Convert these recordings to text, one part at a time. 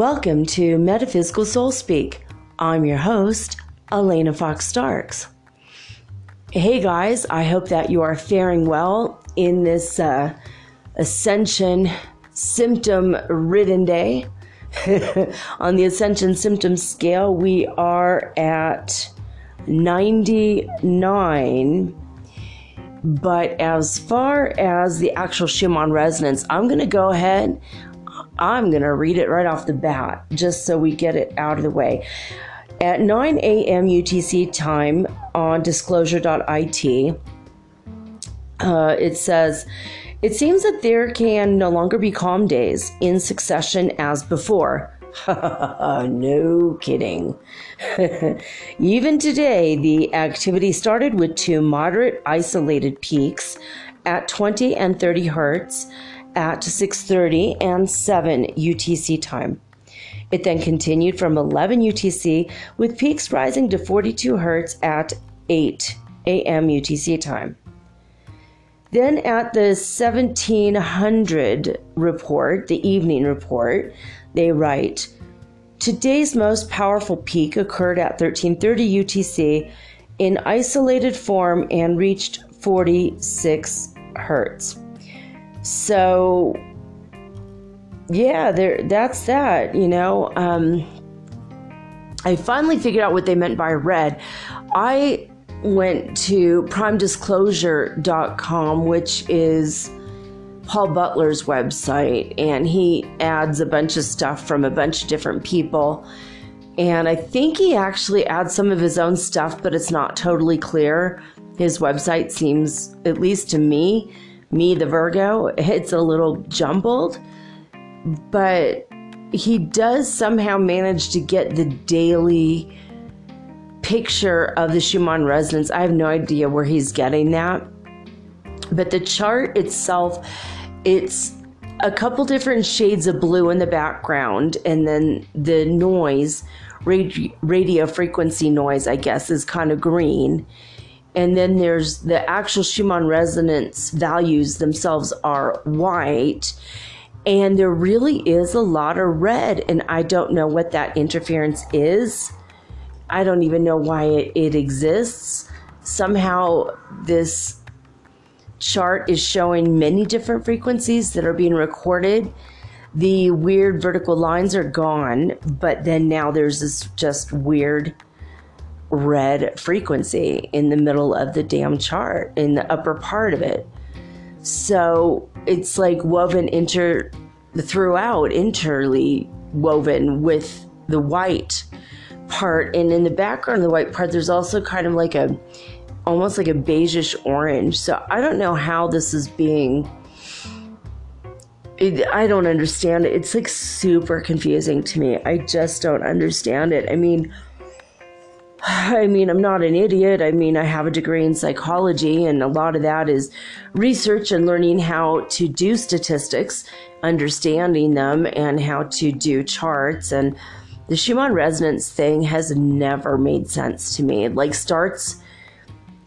Welcome to Metaphysical Soul Speak. I'm your host, Elena Fox Starks. Hey guys, I hope that you are faring well in this uh, Ascension symptom ridden day. On the Ascension symptom scale, we are at 99. But as far as the actual Schumann resonance, I'm going to go ahead. I'm going to read it right off the bat just so we get it out of the way. At 9 a.m. UTC time on disclosure.it, uh, it says, It seems that there can no longer be calm days in succession as before. no kidding. Even today, the activity started with two moderate isolated peaks at 20 and 30 hertz at 6:30 and 7 UTC time. It then continued from 11 UTC with peaks rising to 42 hertz at 8 a.m. UTC time. Then at the 1700 report, the evening report, they write Today's most powerful peak occurred at 1330 UTC in isolated form and reached 46 hertz. So, yeah, there. That's that. You know, um, I finally figured out what they meant by red. I went to primedisclosure.com, which is Paul Butler's website, and he adds a bunch of stuff from a bunch of different people. And I think he actually adds some of his own stuff, but it's not totally clear. His website seems, at least to me, me, the Virgo, it's a little jumbled, but he does somehow manage to get the daily picture of the Schumann resonance. I have no idea where he's getting that. But the chart itself, it's a couple different shades of blue in the background, and then the noise, radio frequency noise, I guess, is kind of green and then there's the actual Schumann resonance values themselves are white. And there really is a lot of red, and I don't know what that interference is. I don't even know why it, it exists. Somehow, this chart is showing many different frequencies that are being recorded. The weird vertical lines are gone, but then now there's this just weird red frequency in the middle of the damn chart, in the upper part of it. So it's like woven inter throughout, interly woven with the white part. And in the background the white part, there's also kind of like a almost like a beigeish orange. So I don't know how this is being. I don't understand it. It's like super confusing to me. I just don't understand it. I mean, I mean, I'm not an idiot. I mean, I have a degree in psychology, and a lot of that is research and learning how to do statistics, understanding them, and how to do charts. And the Schumann resonance thing has never made sense to me. It like starts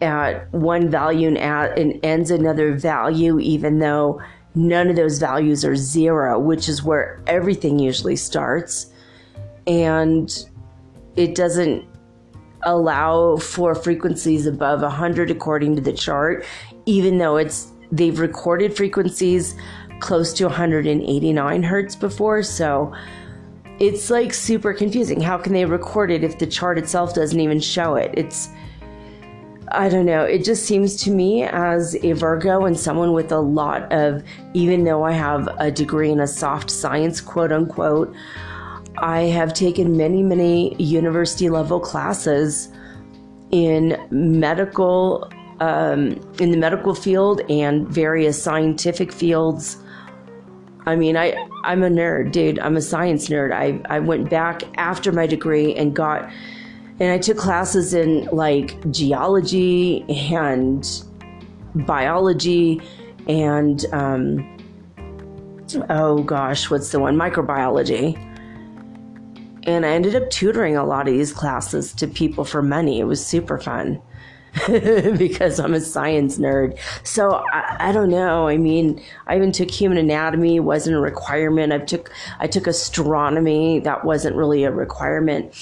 at one value and, at, and ends another value, even though none of those values are zero, which is where everything usually starts. And it doesn't allow for frequencies above 100 according to the chart, even though it's they've recorded frequencies close to 189 hertz before. So it's like super confusing. How can they record it if the chart itself doesn't even show it? It's I don't know. It just seems to me as a Virgo and someone with a lot of, even though I have a degree in a soft science, quote unquote, I have taken many, many university level classes in medical, um, in the medical field and various scientific fields. I mean, I, I'm a nerd, dude. I'm a science nerd. I, I went back after my degree and got, and I took classes in like geology and biology and, um, oh gosh, what's the one? Microbiology. And I ended up tutoring a lot of these classes to people for money. It was super fun because I'm a science nerd. So I, I, don't know. I mean, I even took human anatomy, wasn't a requirement. I took I took astronomy, that wasn't really a requirement.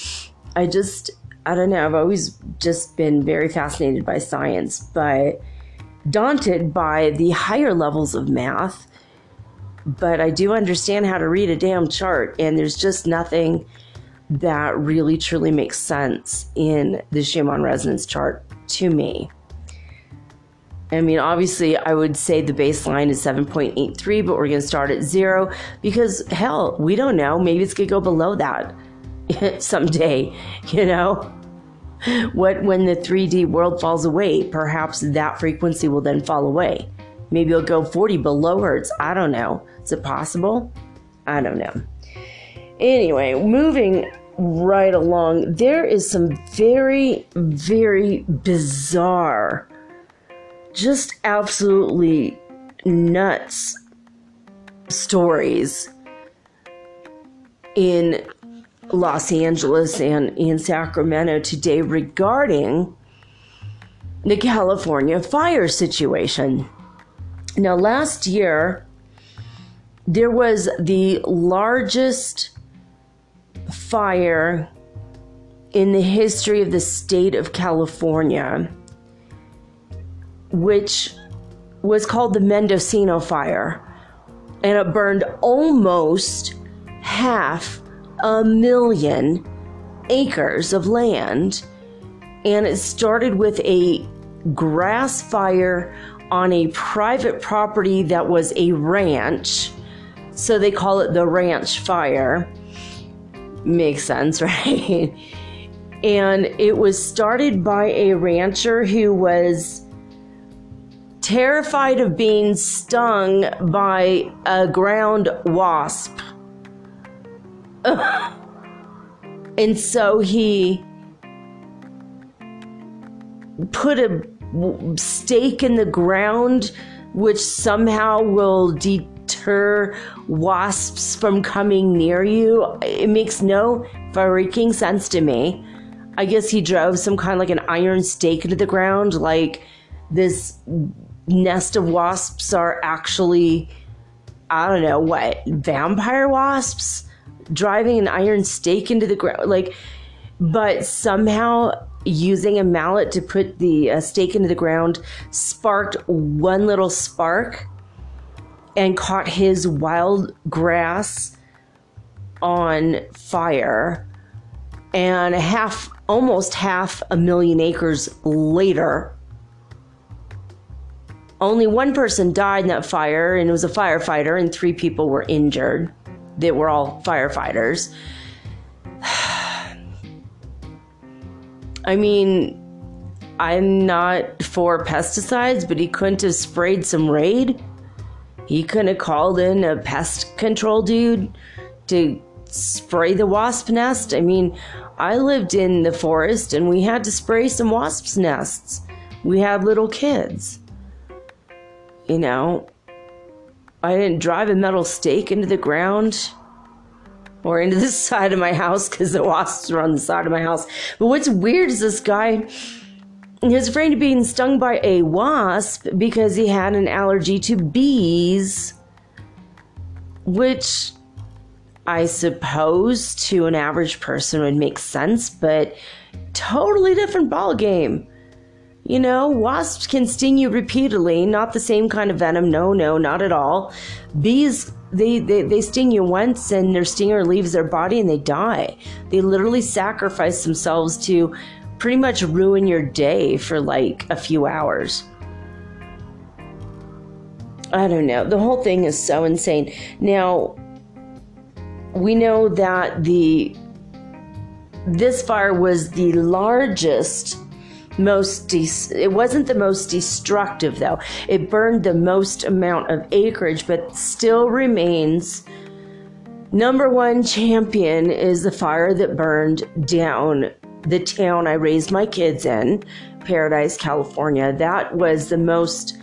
I just I don't know. I've always just been very fascinated by science, but daunted by the higher levels of math. But I do understand how to read a damn chart, and there's just nothing that really truly makes sense in the Schumann resonance chart to me. I mean, obviously, I would say the baseline is 7.83, but we're going to start at zero because, hell, we don't know. Maybe it's going to go below that someday, you know? What when the 3D world falls away, perhaps that frequency will then fall away. Maybe it'll go 40 below Hertz. I don't know. Is it possible? I don't know. Anyway, moving right along, there is some very, very bizarre, just absolutely nuts stories in Los Angeles and in Sacramento today regarding the California fire situation. Now, last year, there was the largest fire in the history of the state of California, which was called the Mendocino Fire. And it burned almost half a million acres of land. And it started with a grass fire on a private property that was a ranch. So they call it the ranch fire. Makes sense, right? and it was started by a rancher who was terrified of being stung by a ground wasp. and so he put a stake in the ground, which somehow will deter wasps from coming near you. It makes no freaking sense to me. I guess he drove some kind of like an iron stake into the ground, like this nest of wasps are actually, I don't know, what, vampire wasps? Driving an iron stake into the ground. Like, but somehow using a mallet to put the uh, stake into the ground sparked one little spark and caught his wild grass on fire and half almost half a million acres later only one person died in that fire and it was a firefighter and three people were injured they were all firefighters I mean, I'm not for pesticides, but he couldn't have sprayed some Raid. He couldn't have called in a pest control dude to spray the wasp nest. I mean, I lived in the forest and we had to spray some wasps' nests. We had little kids. You know, I didn't drive a metal stake into the ground or into the side of my house because the wasps are on the side of my house. But what's weird is this guy was afraid of being stung by a wasp because he had an allergy to bees, which I suppose to an average person would make sense, but totally different ball game. You know, wasps can sting you repeatedly, not the same kind of venom. No, no, not at all. Bees they, they, they sting you once and their stinger leaves their body and they die. They literally sacrifice themselves to pretty much ruin your day for like a few hours. I don't know. The whole thing is so insane. Now, we know that the this fire was the largest most de- it wasn't the most destructive though it burned the most amount of acreage but still remains number one champion is the fire that burned down the town i raised my kids in paradise california that was the most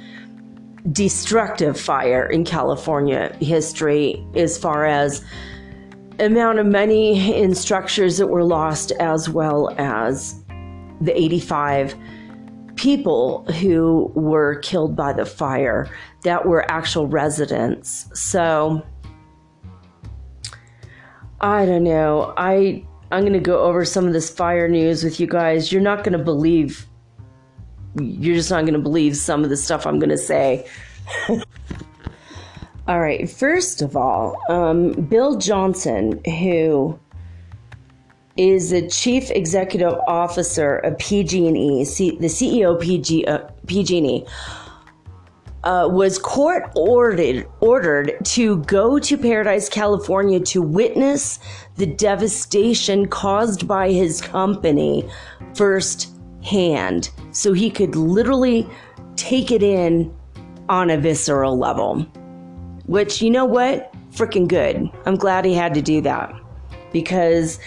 destructive fire in california history as far as amount of money in structures that were lost as well as the 85 people who were killed by the fire that were actual residents. So I don't know. I I'm going to go over some of this fire news with you guys. You're not going to believe you're just not going to believe some of the stuff I'm going to say. all right, first of all, um, Bill Johnson, who is the chief executive officer of PG&E, C- the CEO of PG, uh, PG&E, uh, was court ordered ordered to go to Paradise, California, to witness the devastation caused by his company firsthand, so he could literally take it in on a visceral level. Which you know what, freaking good. I'm glad he had to do that because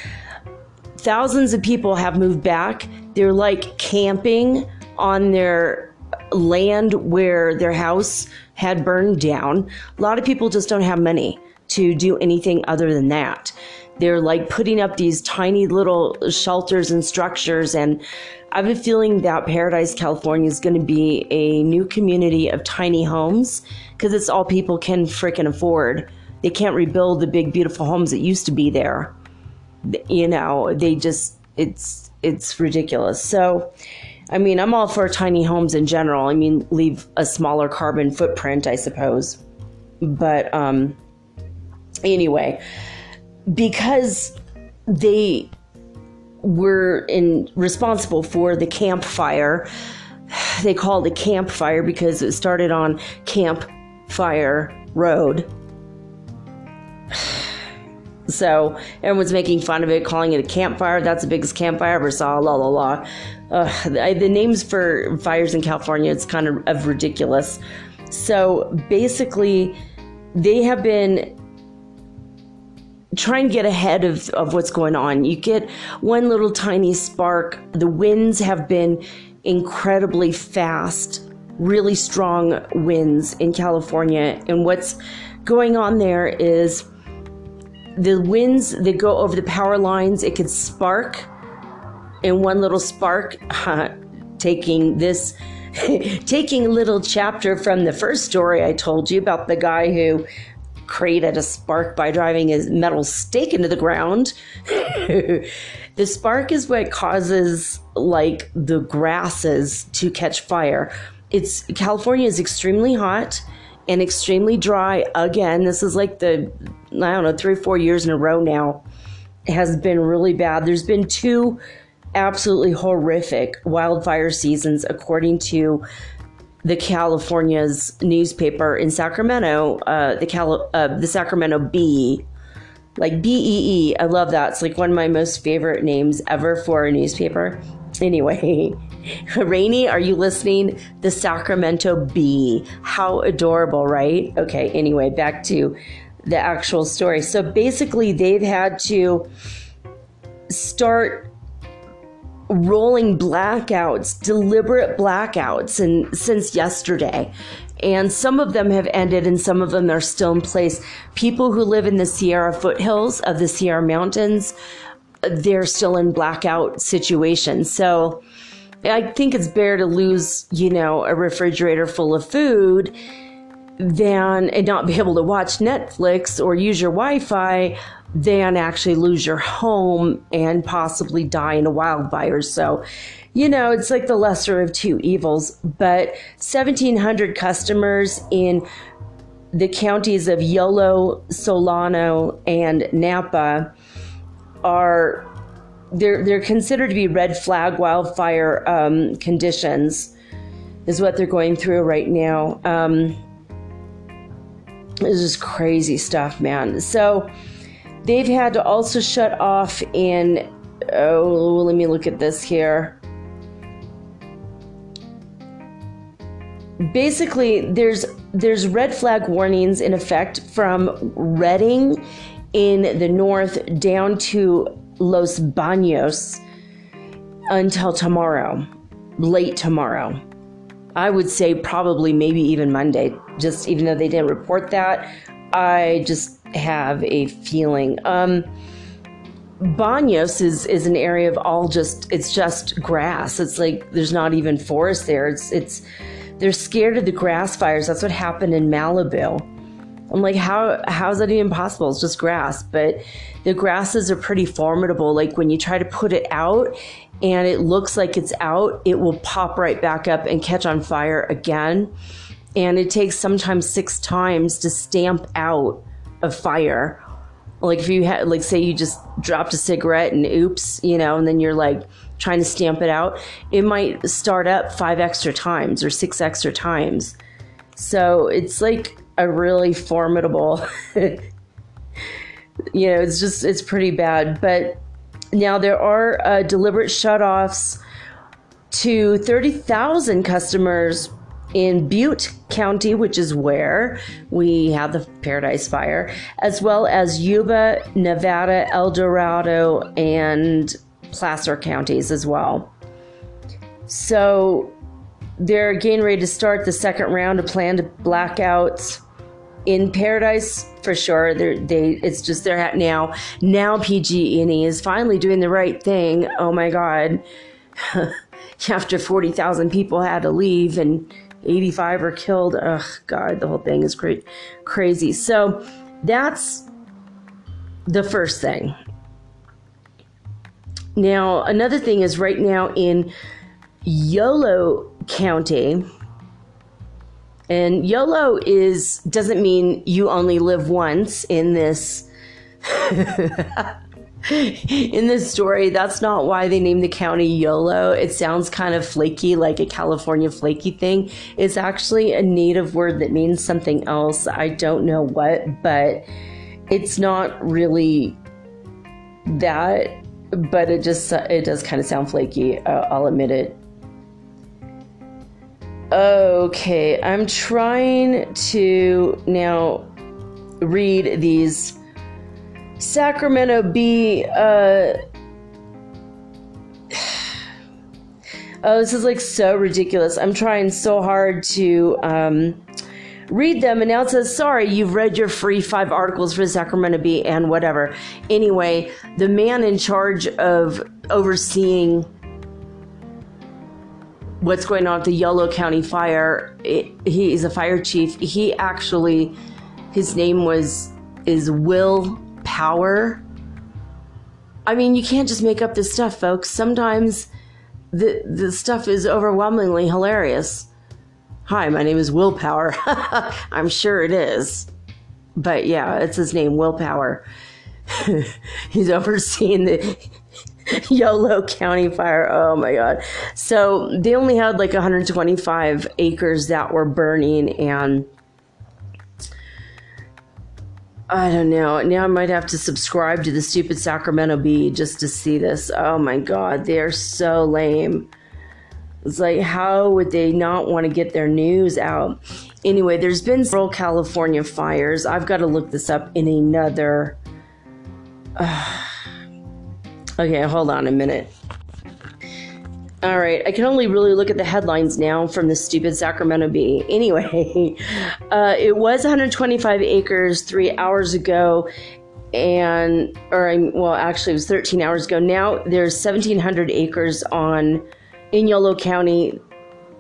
thousands of people have moved back. They're like camping on their land where their house had burned down. A lot of people just don't have money to do anything other than that. They're like putting up these tiny little shelters and structures. And I have a feeling that Paradise, California is going to be a new community of tiny homes because it's all people can freaking afford. They can't rebuild the big, beautiful homes that used to be there you know, they just it's it's ridiculous. So, I mean, I'm all for tiny homes in general. I mean, leave a smaller carbon footprint, I suppose. But um anyway, because they were in responsible for the campfire. They called it campfire because it started on Campfire Road so everyone's making fun of it, calling it a campfire. That's the biggest campfire I ever saw. La la la. Uh, the names for fires in California, it's kind of, of ridiculous. So basically, they have been trying and get ahead of, of what's going on. You get one little tiny spark. The winds have been incredibly fast, really strong winds in California. And what's going on there is the winds that go over the power lines, it could spark. And one little spark, taking this, taking a little chapter from the first story I told you about the guy who created a spark by driving his metal stake into the ground. the spark is what causes like the grasses to catch fire. It's California is extremely hot and extremely dry again. This is like the, I don't know, three or four years in a row now. It has been really bad. There's been two absolutely horrific wildfire seasons, according to the California's newspaper in Sacramento, uh, the Cal- uh, the Sacramento Bee, like B E E. I love that. It's like one of my most favorite names ever for a newspaper. Anyway, Rainy, are you listening? The Sacramento Bee. How adorable, right? Okay, anyway, back to the actual story. So basically, they've had to start rolling blackouts, deliberate blackouts, and since yesterday. And some of them have ended and some of them are still in place. People who live in the Sierra foothills of the Sierra Mountains, they're still in blackout situations. So I think it's better to lose, you know, a refrigerator full of food than and not be able to watch Netflix or use your Wi-Fi than actually lose your home and possibly die in a wildfire. So, you know, it's like the lesser of two evils. But 1,700 customers in the counties of Yolo, Solano, and Napa are they're they're considered to be red flag wildfire um, conditions, is what they're going through right now. Um, this is crazy stuff, man. So they've had to also shut off in. Oh, let me look at this here. Basically, there's there's red flag warnings in effect from Redding in the north down to Los Baños until tomorrow, late tomorrow. I would say probably maybe even Monday, just even though they didn't report that. I just have a feeling. Um, Baños is, is an area of all just, it's just grass. It's like there's not even forest there. It's, it's, they're scared of the grass fires. That's what happened in Malibu. I'm like, how how is that even possible? It's just grass, but the grasses are pretty formidable. Like when you try to put it out and it looks like it's out, it will pop right back up and catch on fire again. And it takes sometimes six times to stamp out a fire. Like if you had, like, say you just dropped a cigarette and oops, you know, and then you're like trying to stamp it out, it might start up five extra times or six extra times. So it's like a really formidable you know it's just it's pretty bad but now there are uh, deliberate shutoffs to 30,000 customers in Butte County, which is where we have the Paradise Fire, as well as Yuba, Nevada, El Dorado, and Placer counties as well. So they're getting ready to start the second round of planned blackouts in Paradise for sure. They're, they it's just they're at now. Now PG&E is finally doing the right thing. Oh my God! After forty thousand people had to leave and eighty five are killed. Ugh, God, the whole thing is cra- crazy. So that's the first thing. Now another thing is right now in Yolo County and YOLO is doesn't mean you only live once in this in this story. That's not why they named the county YOLO. It sounds kind of flaky, like a California flaky thing. It's actually a native word that means something else. I don't know what, but it's not really that. But it just it does kind of sound flaky. I'll admit it. Okay, I'm trying to now read these Sacramento Bee. Uh, oh, this is like so ridiculous. I'm trying so hard to um, read them, and now it says, sorry, you've read your free five articles for Sacramento Bee and whatever. Anyway, the man in charge of overseeing what's going on at the Yolo County fire. It, he is a fire chief. He actually, his name was is Will Power. I mean, you can't just make up this stuff, folks. Sometimes the the stuff is overwhelmingly hilarious. Hi, my name is Willpower. I'm sure it is. But yeah, it's his name, Willpower. He's overseeing the Yolo County fire. Oh my God. So they only had like 125 acres that were burning, and I don't know. Now I might have to subscribe to the stupid Sacramento Bee just to see this. Oh my God. They're so lame. It's like, how would they not want to get their news out? Anyway, there's been several California fires. I've got to look this up in another. Okay, hold on a minute. All right, I can only really look at the headlines now from the stupid Sacramento Bee. Anyway, uh, it was 125 acres three hours ago, and or I well, actually, it was 13 hours ago. Now there's 1,700 acres on in Yolo County.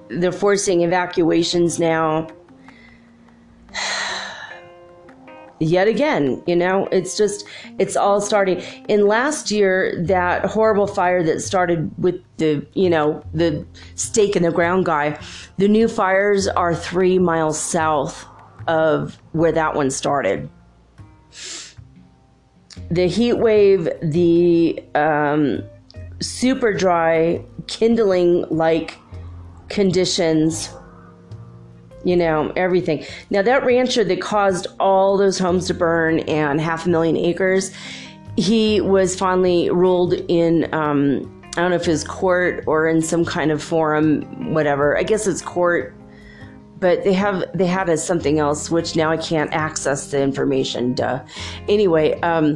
They're forcing evacuations now yet again you know? It's just it's all starting. In last year that horrible fire that started with the you know the stake in the ground guy the new fires are three miles south of where that one started. The heat wave the um, super dry kindling like conditions you know, everything. Now, that rancher that caused all those homes to burn and half a million acres, he was finally ruled in um, I don't know if his court or in some kind of forum, whatever. I guess it's court, but they have they had a something else which now I can't access the information. Duh. Anyway, um,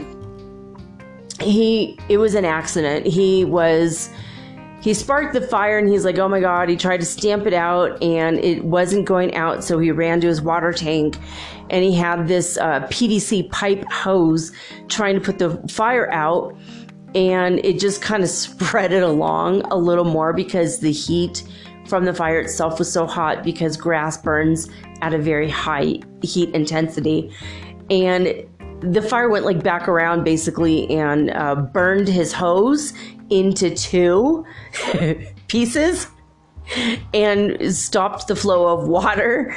he it was an accident. He was he sparked the fire and he's like, oh my god. He tried to stamp it out and it wasn't going out, so he ran to his water tank and he had this uh, PVC pipe hose trying to put the fire out and it just kind of spread it along a little more because the heat from the fire itself was so hot because grass burns at a very high heat intensity and the fire went like back around basically and uh, burned his hose into two pieces and stopped the flow of water.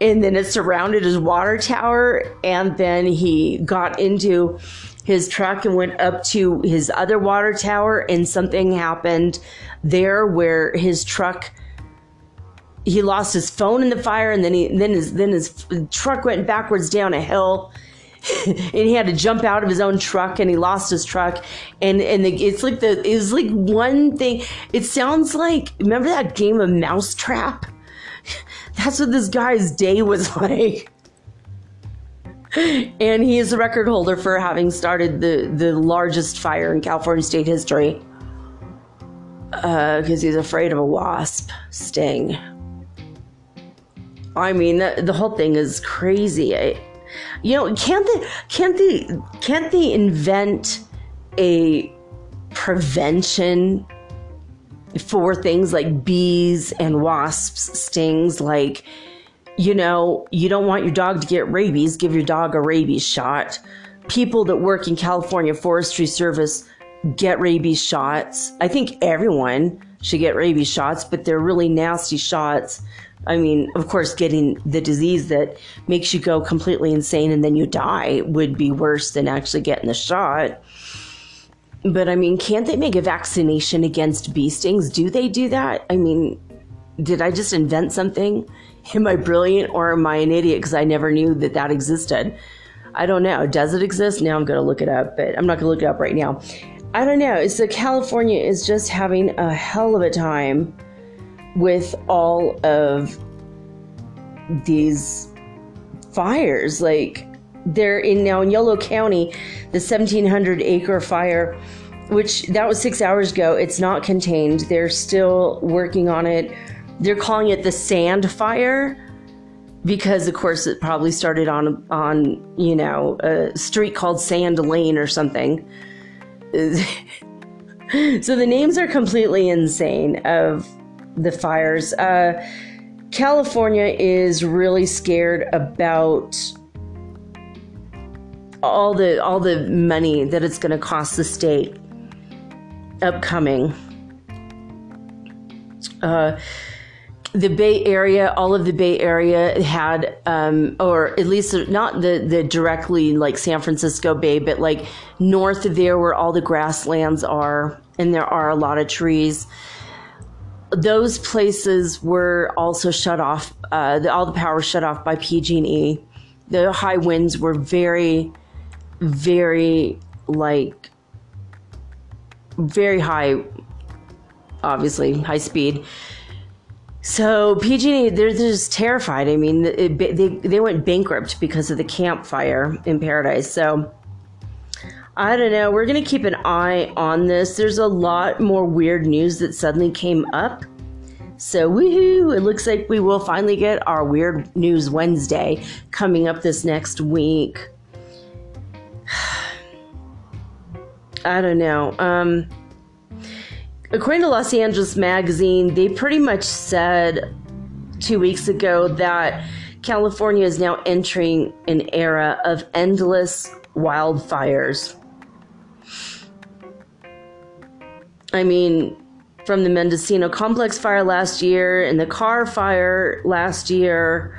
And then it surrounded his water tower. And then he got into his truck and went up to his other water tower. And something happened there where his truck he lost his phone in the fire. And then he then his then his truck went backwards down a hill and he had to jump out of his own truck and he lost his truck. And and the, it's like the it's like one thing. It sounds like remember that game of mousetrap? That's what this guy's day was like. And he is the record holder for having started the, the largest fire in California state history. Because uh, he's afraid of a wasp sting. I mean, the, the whole thing is crazy. I, you know, can't they can't they can't they invent a prevention for things like bees and wasps stings like you know, you don't want your dog to get rabies, give your dog a rabies shot. People that work in California Forestry Service get rabies shots. I think everyone should get rabies shots, but they're really nasty shots. I mean, of course, getting the disease that makes you go completely insane and then you die would be worse than actually getting the shot. But I mean, can't they make a vaccination against bee stings? Do they do that? I mean, did I just invent something? Am I brilliant or am I an idiot because I never knew that that existed? I don't know. Does it exist? Now I'm going to look it up, but I'm not going to look it up right now. I don't know. So California is just having a hell of a time with all of these fires. Like they're in now in Yolo County, the 1700 acre fire, which that was six hours ago. It's not contained. They're still working on it they're calling it the sand fire because of course it probably started on on you know a street called Sand Lane or something. so the names are completely insane of the fires. Uh, California is really scared about all the all the money that it's going to cost the state upcoming. Uh, the Bay Area, all of the Bay Area had, um, or at least not the, the directly like San Francisco Bay, but like north of there where all the grasslands are, and there are a lot of trees. Those places were also shut off. Uh, the, all the power shut off by PG&E. The high winds were very, very like very high. Obviously, high speed so PG&E, they're just terrified. I mean, it, they they went bankrupt because of the campfire in Paradise. So I don't know. We're gonna keep an eye on this. There's a lot more weird news that suddenly came up. So woohoo! It looks like we will finally get our Weird News Wednesday coming up this next week. I don't know. Um, according to Los Angeles Magazine, they pretty much said two weeks ago that California is now entering an era of endless wildfires. I mean, from the Mendocino Complex fire last year and the Carr fire last year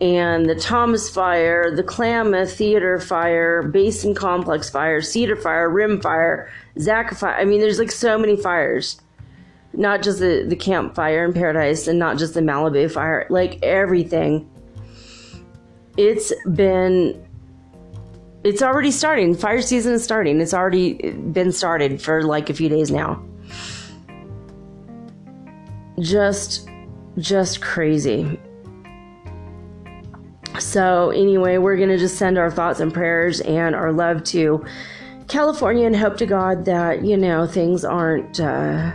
and the Thomas Fire, the Klamath Theater Fire, Basin Complex Fire, Cedar Fire, Rim Fire, Zack Fire. I mean, there's like so many fires. Not just the, the Camp Fire in Paradise and not just the Malibu Fire, like everything. It's been it's already starting. Fire season is starting. It's already been started for like a few days now. Just, just crazy. So, anyway, we're going to just send our thoughts and prayers and our love to California and hope to God that, you know, things aren't, uh,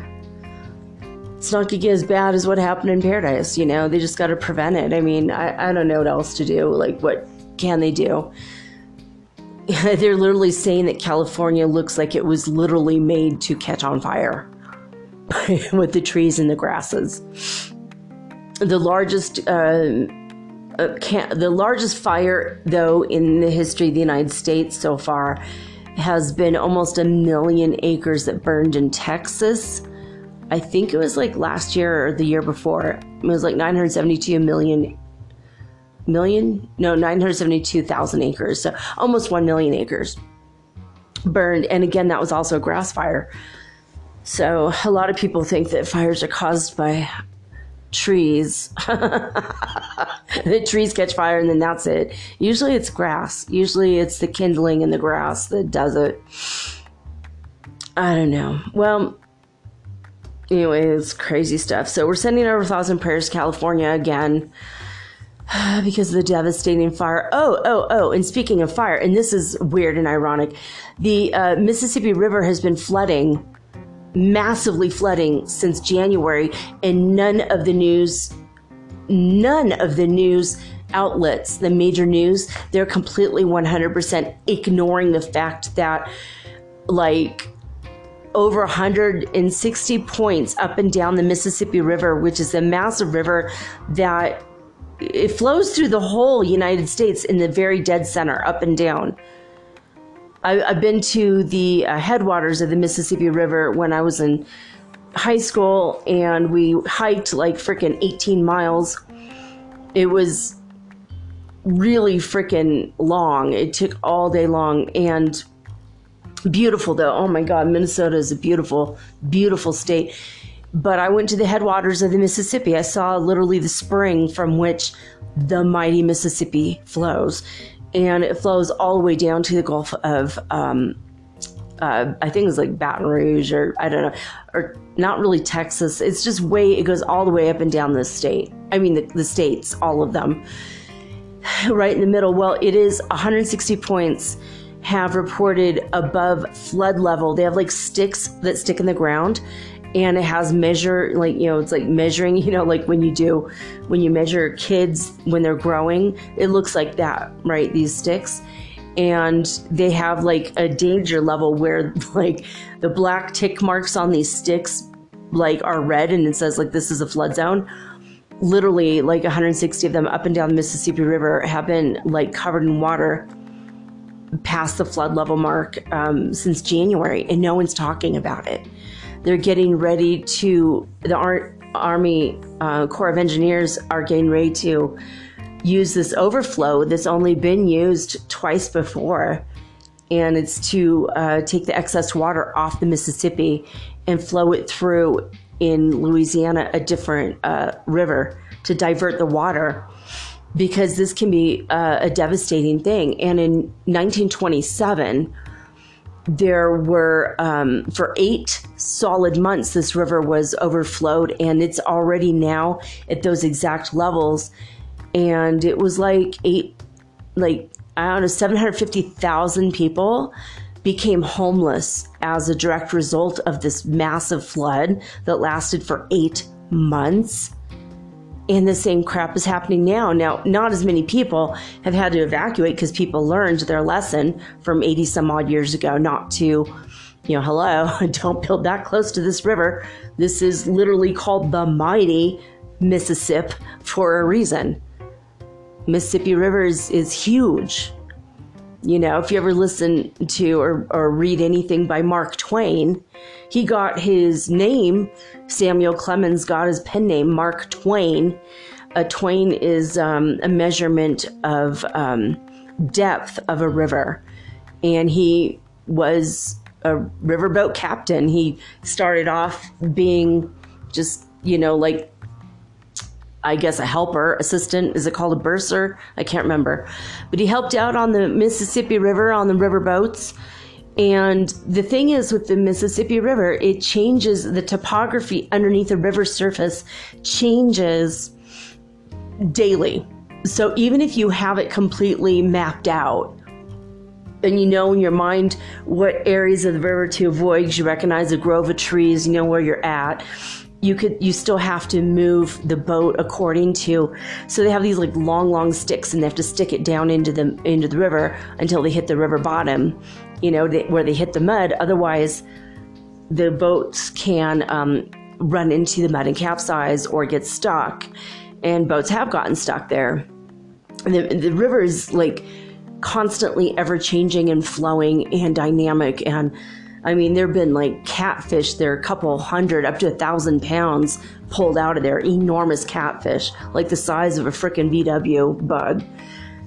it's not to get as bad as what happened in Paradise. You know, they just got to prevent it. I mean, I, I don't know what else to do. Like, what can they do? They're literally saying that California looks like it was literally made to catch on fire with the trees and the grasses. The largest. Uh, uh, can, the largest fire, though, in the history of the United States so far has been almost a million acres that burned in Texas. I think it was like last year or the year before. It was like 972 million million no 972,000 acres so almost 1 million acres burned and again that was also a grass fire so a lot of people think that fires are caused by trees. the trees catch fire and then that's it. Usually it's grass. Usually it's the kindling in the grass that does it. I don't know. Well, anyway, it's crazy stuff. So we're sending our thoughts and prayers to California again because of the devastating fire. Oh, oh, oh, and speaking of fire, and this is weird and ironic, the uh, Mississippi River has been flooding massively flooding since January, and none of the news, none of the news outlets, the major news, they're completely 100% ignoring the fact that, like, over 160 points up and down the Mississippi River, which is a massive river that it flows through the whole United States in the very dead center, up and down. I, have been to the uh, headwaters of the Mississippi River when I was in high school, and we hiked like freaking 18 miles. It was really freaking long. It took all day long and beautiful though. Oh my God, Minnesota is a beautiful, beautiful state. But I went to the headwaters of the Mississippi. I saw literally the spring from which the mighty Mississippi flows and it flows all the way down to the Gulf of, um, uh, I think it's like Baton Rouge or I don't know, or not really Texas. It's just way, it goes all the way up and down the state. I mean, the, the states, all of them, right in the middle. Well, it is 160 points have reported above flood level. They have like sticks that stick in the ground and it has measure like you know it's like measuring you know like when you do when you measure kids when they're growing it looks like that right these sticks. And they have like a danger level where like the black tick marks on these sticks like are red and it says like this is a flood zone. Literally like 160 of them up and down the mississippi river have been like covered in water past the flood level mark um, since january and no one's talking about it they're getting ready to, the Ar- Army uh, Corps of Engineers are getting ready to use this overflow that's only been used twice before. And it's to uh, take the excess water off the Mississippi and flow it through in Louisiana, a different uh, river, to divert the water because this can be uh, a devastating thing. And in 1927, there were um, for eight solid months this river was overflowed and it's already now at those exact levels. And it was like eight like i don't know 750000 people became homeless as a direct result of this massive flood that lasted for eight months and the same crap is happening now. Now, not as many people have had to evacuate because people learned their lesson from 80 some odd years ago not to, you know, hello, don't build that close to this river. This is literally called the mighty Mississippi for a reason. Mississippi River is, is huge. You know, if you ever listen to or, or read anything by Mark Twain, he got his name, Samuel Clemens got his pen name, Mark Twain. A twain is um, a measurement of um, depth of a river. And he was a riverboat captain. He started off being just, you know, like I guess a helper, assistant. Is it called a bursar? I can't remember. But he helped out on the Mississippi River on the river boats. And the thing is with the Mississippi River, it changes the topography underneath the river surface changes daily. So even if you have it completely mapped out, and you know in your mind what areas of the river to avoid you recognize a grove of trees, you know where you're at. You could you still have to move the boat according to so they have these like long long sticks and they have to stick it down into the into the river until they hit the river bottom, you know, they, where they hit the mud. Otherwise, the boats can um, run into the mud and capsize or get stuck. And boats have gotten stuck there. The, the river is like constantly ever changing and flowing and dynamic. And I mean, there have been like catfish, there a couple hundred, up to a thousand pounds pulled out of there, enormous catfish, like the size of a freaking VW bug.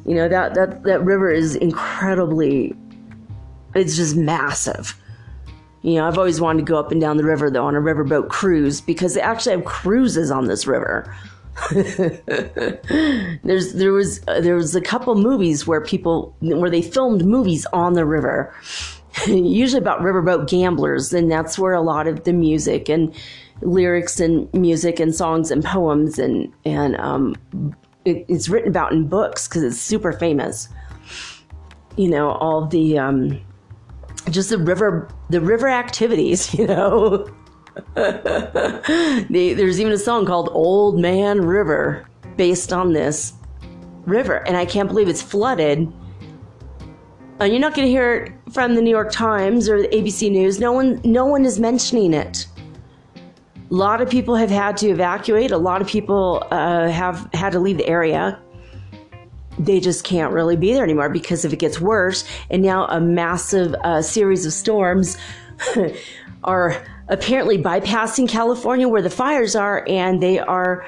You know, that, that, that river is incredibly, it's just massive. You know, I've always wanted to go up and down the river though on a riverboat cruise because they actually have cruises on this river. There's there was uh, there was a couple movies where people where they filmed movies on the river, usually about riverboat gamblers, and that's where a lot of the music and lyrics and music and songs and poems and and um, it, it's written about in books because it's super famous. You know all the um, just the river the river activities. You know. There's even a song called Old Man River based on this river. And I can't believe it's flooded. And you're not going to hear it from the New York Times or the ABC News. No one, no one is mentioning it. A lot of people have had to evacuate. A lot of people uh, have had to leave the area. They just can't really be there anymore because if it gets worse, and now a massive uh, series of storms are apparently bypassing California where the fires are, and they are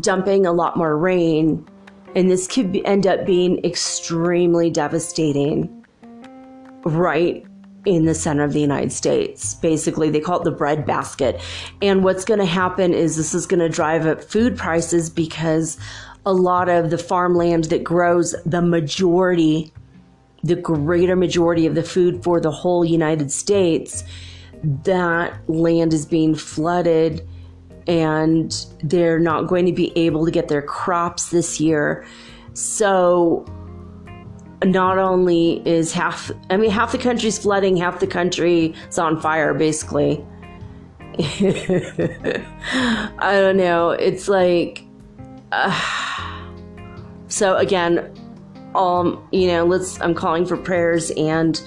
dumping a lot more rain. And this could be, end up being extremely devastating right in the center of the United States. Basically, they call it the bread basket. And what's going to happen is this is going to drive up food prices because a lot of the farmland that grows the majority, the greater majority of the food for the whole United States that land is being flooded and they're not going to be able to get their crops this year. So not only is half I mean half the country's flooding, half the country is on fire basically. I don't know. It's like uh, so again, um, you know, let's I'm calling for prayers and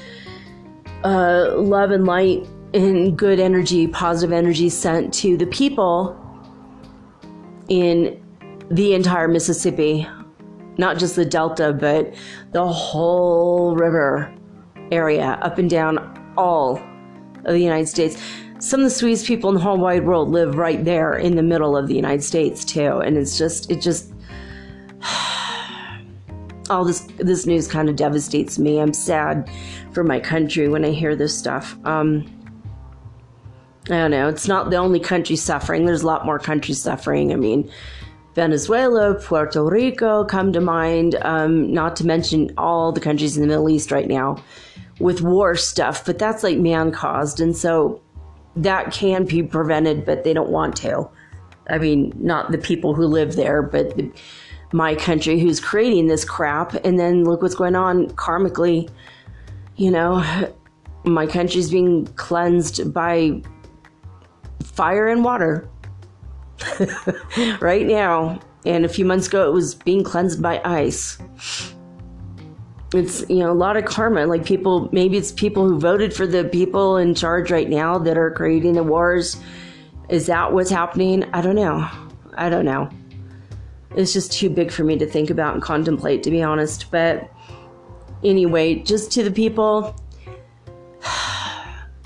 uh, love and light and good energy, positive energy sent to the people in the entire Mississippi, not just the Delta, but the whole river area, up and down all of the United States. Some of the sweetest people in the whole wide world live right there in the middle of the United States too, and it's just it just all this this news kind of devastates me. I'm sad for my country when I hear this stuff. Um, I don't know. It's not the only country suffering. There's a lot more countries suffering. I mean, Venezuela, Puerto Rico come to mind, um, not to mention all the countries in the Middle East right now with war stuff, but that's like man caused. And so that can be prevented, but they don't want to. I mean, not the people who live there, but the, my country who's creating this crap. And then look what's going on karmically. You know, my country's being cleansed by fire and water right now. And a few months ago, it was being cleansed by ice. It's, you know, a lot of karma. Like people, maybe it's people who voted for the people in charge right now that are creating the wars. Is that what's happening? I don't know. I don't know. It's just too big for me to think about and contemplate, to be honest. But anyway, just to the people,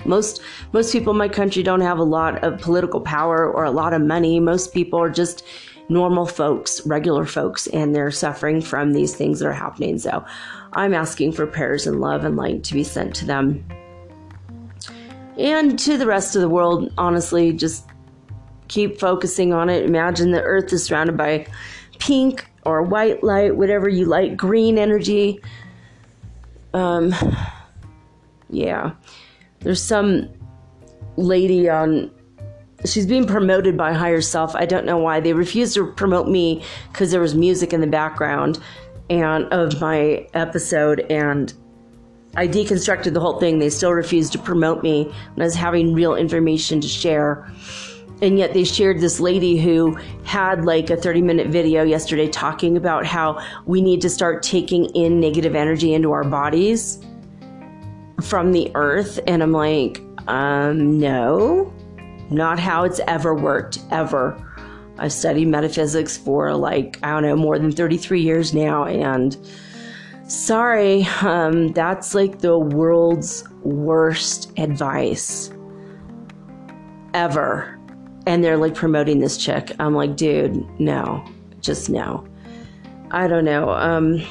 most most people in my country don't have a lot of political power or a lot of money. Most people are just normal folks, regular folks, and they're suffering from these things that are happening. So I'm asking for prayers and love and light to be sent to them. And to the rest of the world, honestly, just keep focusing on it. Imagine the earth is surrounded by pink or white light, whatever you like, green energy. Um, yeah. There's some lady on she's being promoted by higher self. I don't know why. They refused to promote me because there was music in the background and of my episode and i deconstructed the whole thing. They still refused to promote me when i was having real information to share. And yet they shared this lady who had like a 30 minute video yesterday talking about how we need to start taking in negative energy into our bodies from the earth and i'm like um no not how it's ever worked, ever. I've studied metaphysics for like, I don't know, more than 33 years now. And sorry, um, that's like the world's worst advice ever. And they're like promoting this chick. I'm like, dude, no, just no. I don't know. Um,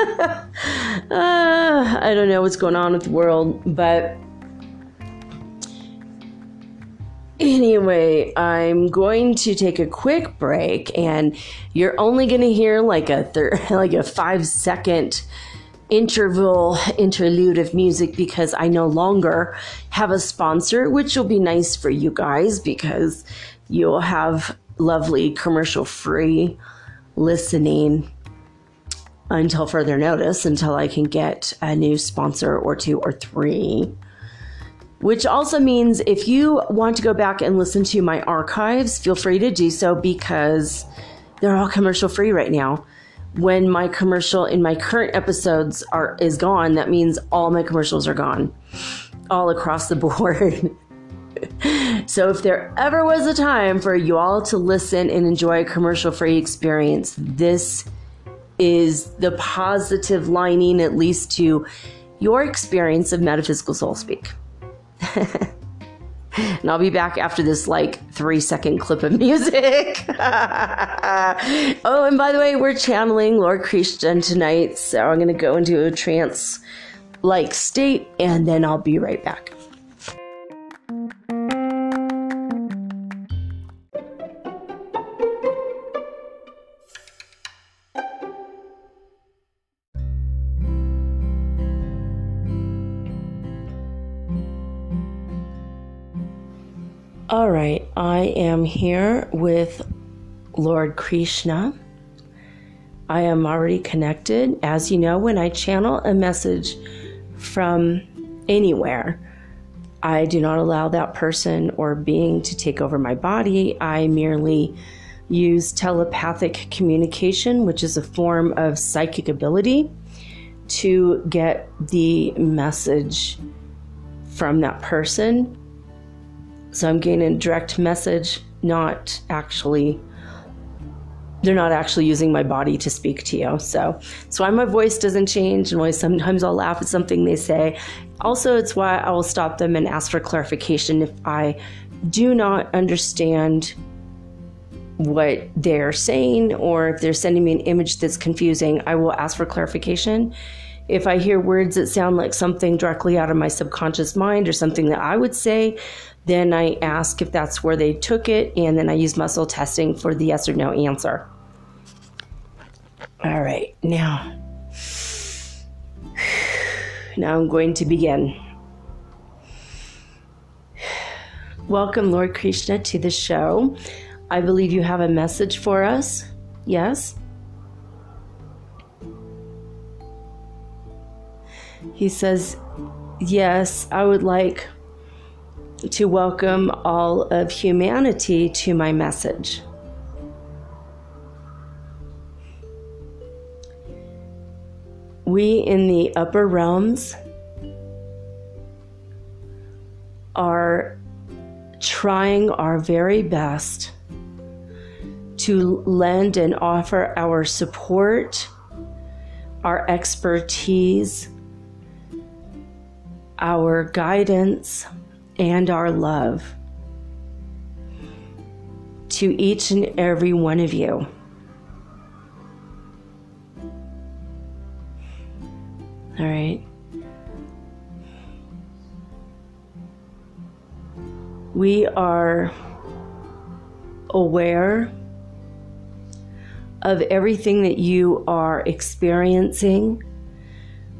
uh, I don't know what's going on with the world, but Anyway, I'm going to take a quick break, and you're only going to hear like a thir- like a five second interval interlude of music because I no longer have a sponsor, which will be nice for you guys because you'll have lovely commercial free listening until further notice until I can get a new sponsor or two or three which also means if you want to go back and listen to my archives, feel free to do so because they're all commercial free right now. When my commercial in my current episodes are is gone, that means all my commercials are gone, all across the board. so if there ever was a time for you all to listen and enjoy a commercial free experience, this is the positive lining, at least to your experience of metaphysical soul speak. and I'll be back after this like three second clip of music. oh, and by the way, we're channeling Lord Krishna tonight, so I'm going to go into a trance like state and then I'll be right back. All right, I am here with Lord Krishna. I am already connected. As you know, when I channel a message from anywhere, I do not allow that person or being to take over my body. I merely use telepathic communication, which is a form of psychic ability, to get the message from that person so I'm getting a direct message, not actually they're not actually using my body to speak to you. So that's why my voice doesn't change and why sometimes I'll laugh at something they say. Also, it's why I will stop them and ask for clarification if I do not understand what they're saying or if they're sending me an image that's confusing, I will ask for clarification. If I hear words that sound like something directly out of my subconscious mind or something that I would say, then I ask if that's where they took it, and then I use muscle testing for the yes or no answer. All right, now, now I'm going to begin. Welcome, Lord Krishna, to the show. I believe you have a message for us. Yes? He says, Yes, I would like to welcome all of humanity to my message. We in the upper realms are trying our very best to lend and offer our support, our expertise, our guidance and our love to each and every one of you. All right. We are aware of everything that you are experiencing.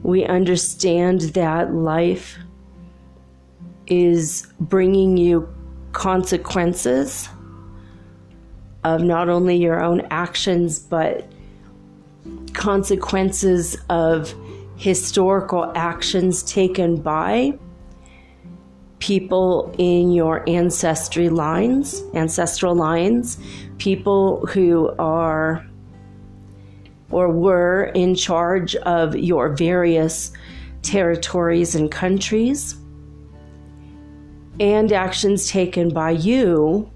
We understand that life is bringing you consequences of not only your own actions, but consequences of historical actions taken by people in your ancestry lines, ancestral lines, people who are or were in charge of your various territories and countries, and actions taken by you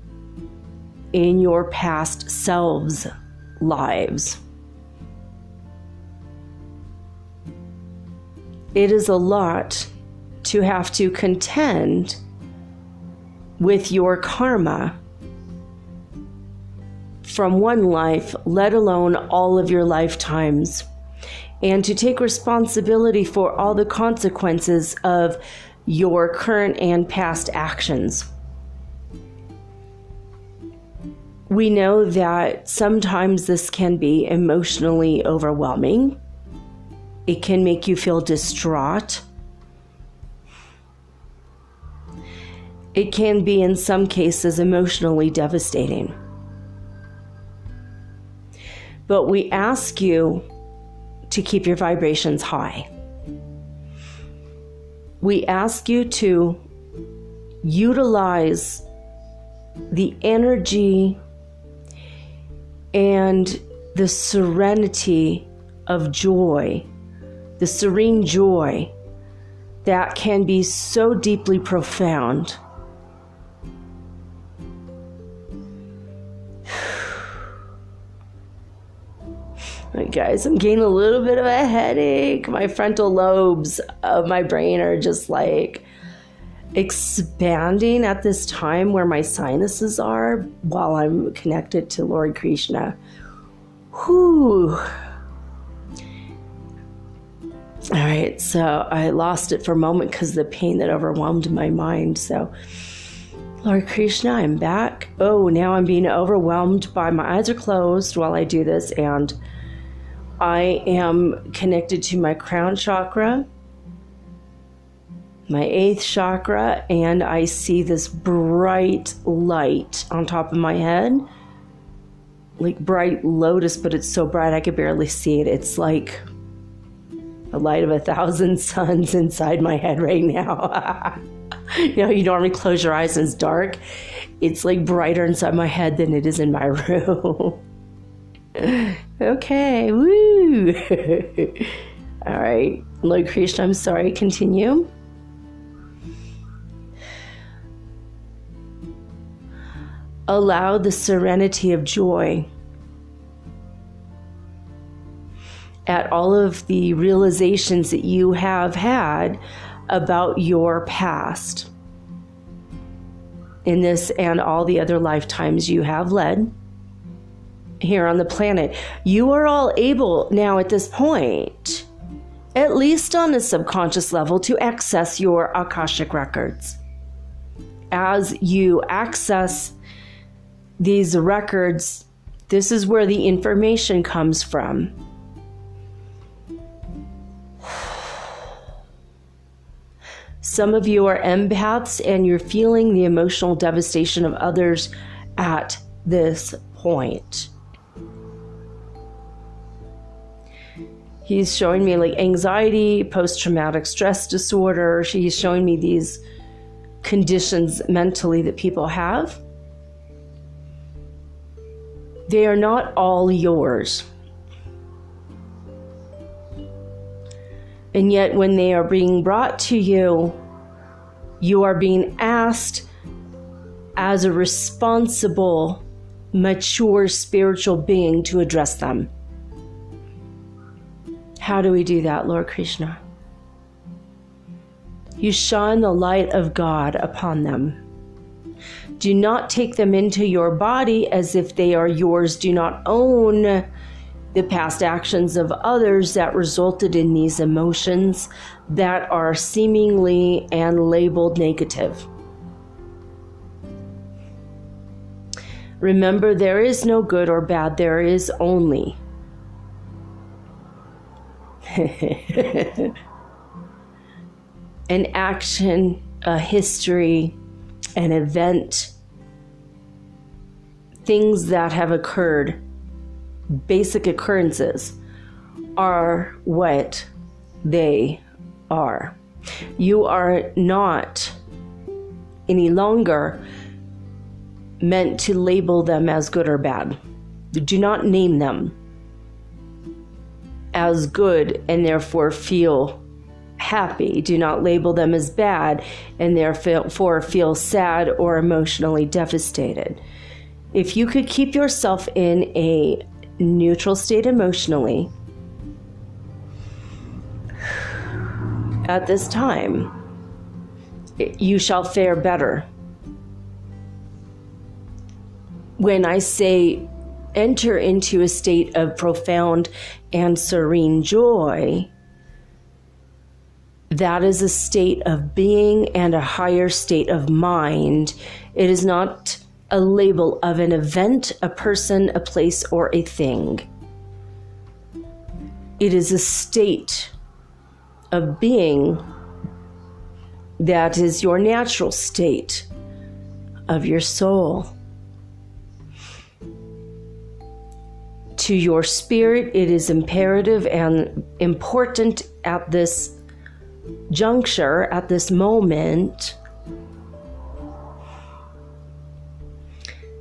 in your past selves' lives. It is a lot to have to contend with your karma from one life, let alone all of your lifetimes, and to take responsibility for all the consequences of your current and past actions. We know that sometimes this can be emotionally overwhelming. It can make you feel distraught. It can be, in some cases, emotionally devastating. But we ask you to keep your vibrations high. We ask you to utilize the energy and the serenity of joy, the serene joy that can be so deeply profound. Guys, I'm getting a little bit of a headache. My frontal lobes of my brain are just like expanding at this time where my sinuses are while I'm connected to Lord Krishna. Whew. All right, so I lost it for a moment because the pain that overwhelmed my mind. So, Lord Krishna, I'm back. Oh, now I'm being overwhelmed by my eyes are closed while I do this, and I am connected to my crown chakra my eighth chakra, and I see this bright light on top of my head. Like bright lotus, but it's so bright I could barely see it. It's like a light of a thousand suns inside my head right now. you know, you normally close your eyes and it's dark. It's like brighter inside my head than it is in my room. Okay, woo. All right, Lord Krishna, I'm sorry, continue. allow the serenity of joy at all of the realizations that you have had about your past in this and all the other lifetimes you have led here on the planet. You are all able now at this point, at least on a subconscious level, to access your Akashic records. As you access these records, this is where the information comes from. Some of you are empaths and you're feeling the emotional devastation of others at this point. He's showing me like anxiety, post traumatic stress disorder. He's showing me these conditions mentally that people have. They are not all yours. And yet, when they are being brought to you, you are being asked as a responsible, mature spiritual being to address them. How do we do that, Lord Krishna? You shine the light of God upon them. Do not take them into your body as if they are yours. Do not own the past actions of others that resulted in these emotions that are seemingly and labeled negative. Remember, there is no good or bad, there is only. an action, a history, an event, things that have occurred, basic occurrences, are what they are. You are not any longer meant to label them as good or bad. Do not name them as good and therefore feel happy. Do not label them as bad and therefore feel sad or emotionally devastated. If you could keep yourself in a neutral state emotionally at this time, you shall fare better. When I say enter into a state of profound and serene joy, that is a state of being and a higher state of mind. It is not a label of an event, a person, a place, or a thing. It is a state of being that is your natural state of your soul. To your spirit, it is imperative and important at this juncture, at this moment,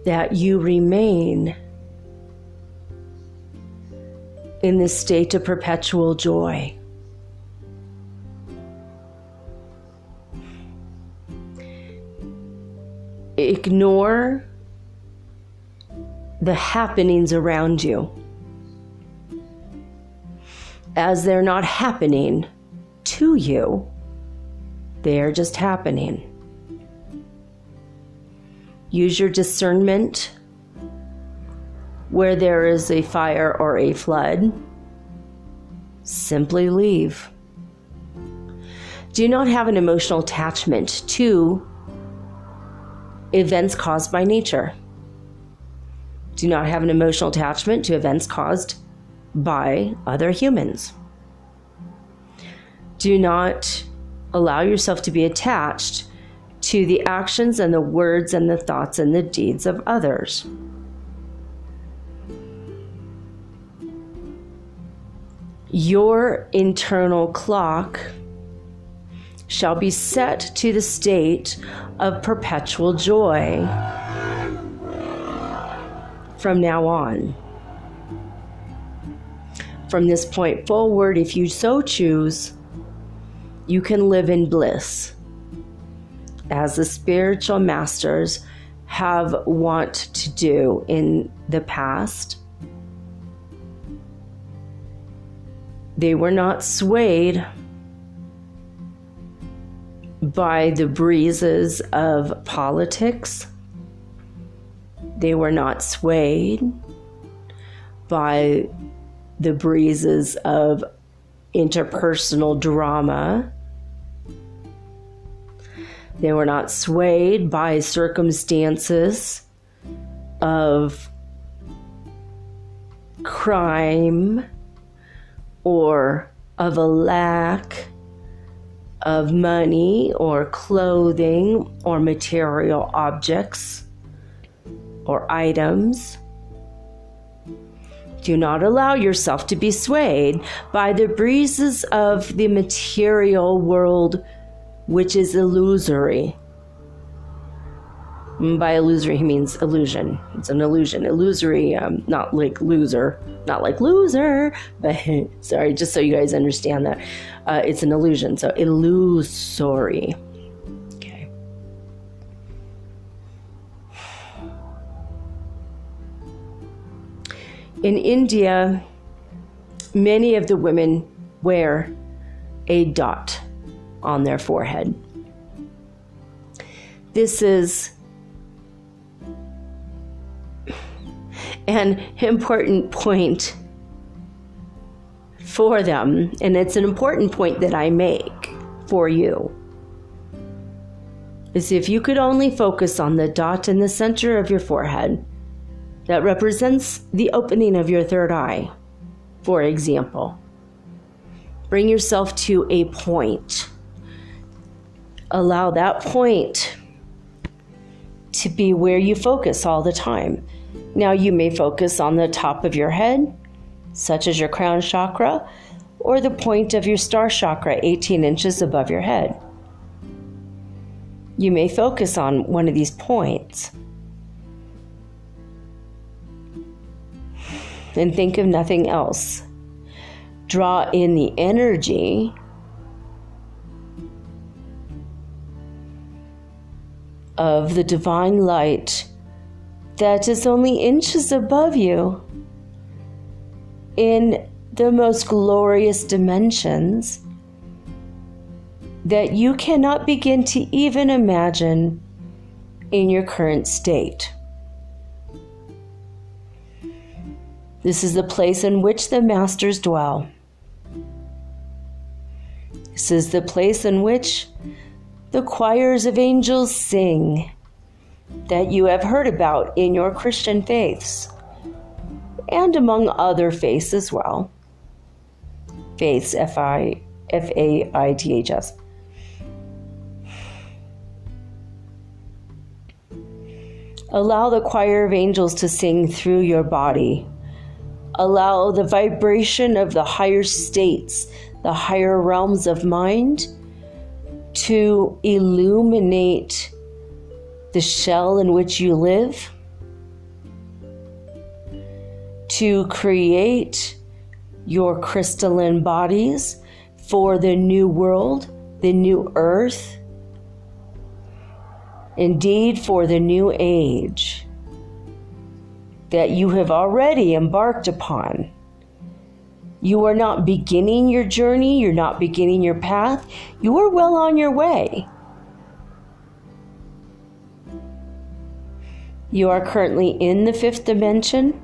that you remain in this state of perpetual joy. Ignore the happenings around you as they're not happening to you, they are just happening. Use your discernment where there is a fire or a flood. Simply leave. Do not have an emotional attachment to events caused by nature. Do not have an emotional attachment to events caused by other humans. Do not allow yourself to be attached to the actions and the words and the thoughts and the deeds of others. Your internal clock shall be set to the state of perpetual joy from now on. From this point forward, if you so choose, you can live in bliss. As the spiritual masters have want to do in the past, they were not swayed by the breezes of politics. They were not swayed by the breezes of interpersonal drama. They were not swayed by circumstances of crime or of a lack of money or clothing or material objects or items. Do not allow yourself to be swayed by the breezes of the material world, which is illusory. By illusory, he means illusion. It's an illusion. Illusory, um, not like loser, not like loser, but sorry, just so you guys understand that. Uh, it's an illusion. So illusory. In India, many of the women wear a dot on their forehead. This is an important point for them, and it's an important point that I make for you. Is if you could only focus on the dot in the center of your forehead that represents the opening of your third eye, for example. Bring yourself to a point. Allow that point to be where you focus all the time. Now, you may focus on the top of your head, such as your crown chakra, or the point of your star chakra 18 inches above your head. You may focus on one of these points and think of nothing else. Draw in the energy of the divine light that is only inches above you in the most glorious dimensions that you cannot begin to even imagine in your current state. This is the place in which the masters dwell. This is the place in which the choirs of angels sing that you have heard about in your Christian faiths and among other faiths as well. Faiths, F I F A I T H S. Allow the choir of angels to sing through your body. Allow the vibration of the higher states, the higher realms of mind, to illuminate the shell in which you live, to create your crystalline bodies for the new world, the new earth, indeed for the new age that you have already embarked upon. You are not beginning your journey, you're not beginning your path, you are well on your way. You are currently in the fifth dimension.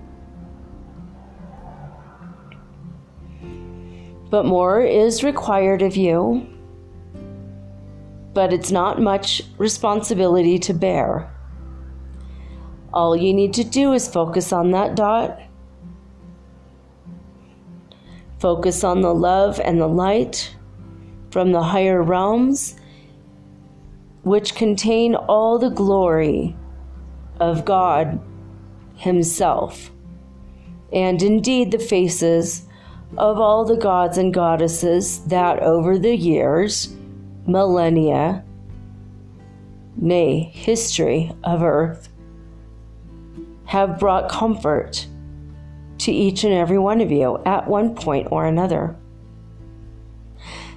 But more is required of you. But it's not much responsibility to bear. All you need to do is focus on that dot. Focus on the love and the light from the higher realms, which contain all the glory of God Himself, and indeed the faces of all the gods and goddesses that over the years, millennia, nay, history of earth, have brought comfort to each and every one of you at one point or another.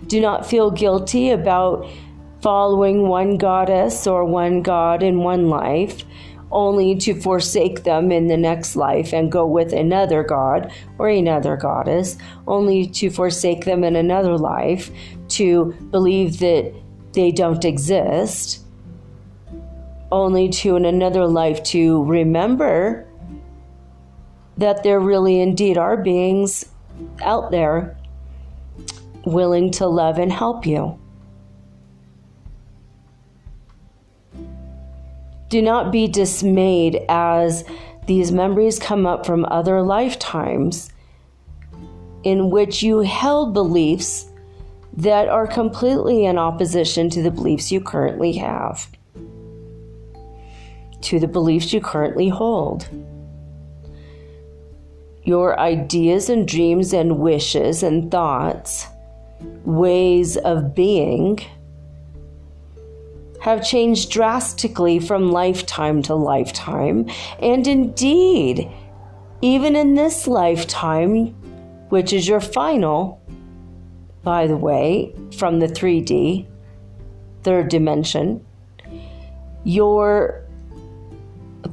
Do not feel guilty about following one goddess or one god in one life only to forsake them in the next life and go with another god or another goddess, only to forsake them in another life, to believe that they don't exist, only to in another life to remember that there really indeed are beings out there willing to love and help you. Do not be dismayed as these memories come up from other lifetimes in which you held beliefs that are completely in opposition to the beliefs you currently have, to the beliefs you currently hold. Your ideas and dreams and wishes and thoughts, ways of being, have changed drastically from lifetime to lifetime. And indeed, even in this lifetime, which is your final, by the way, from the 3D, third dimension, your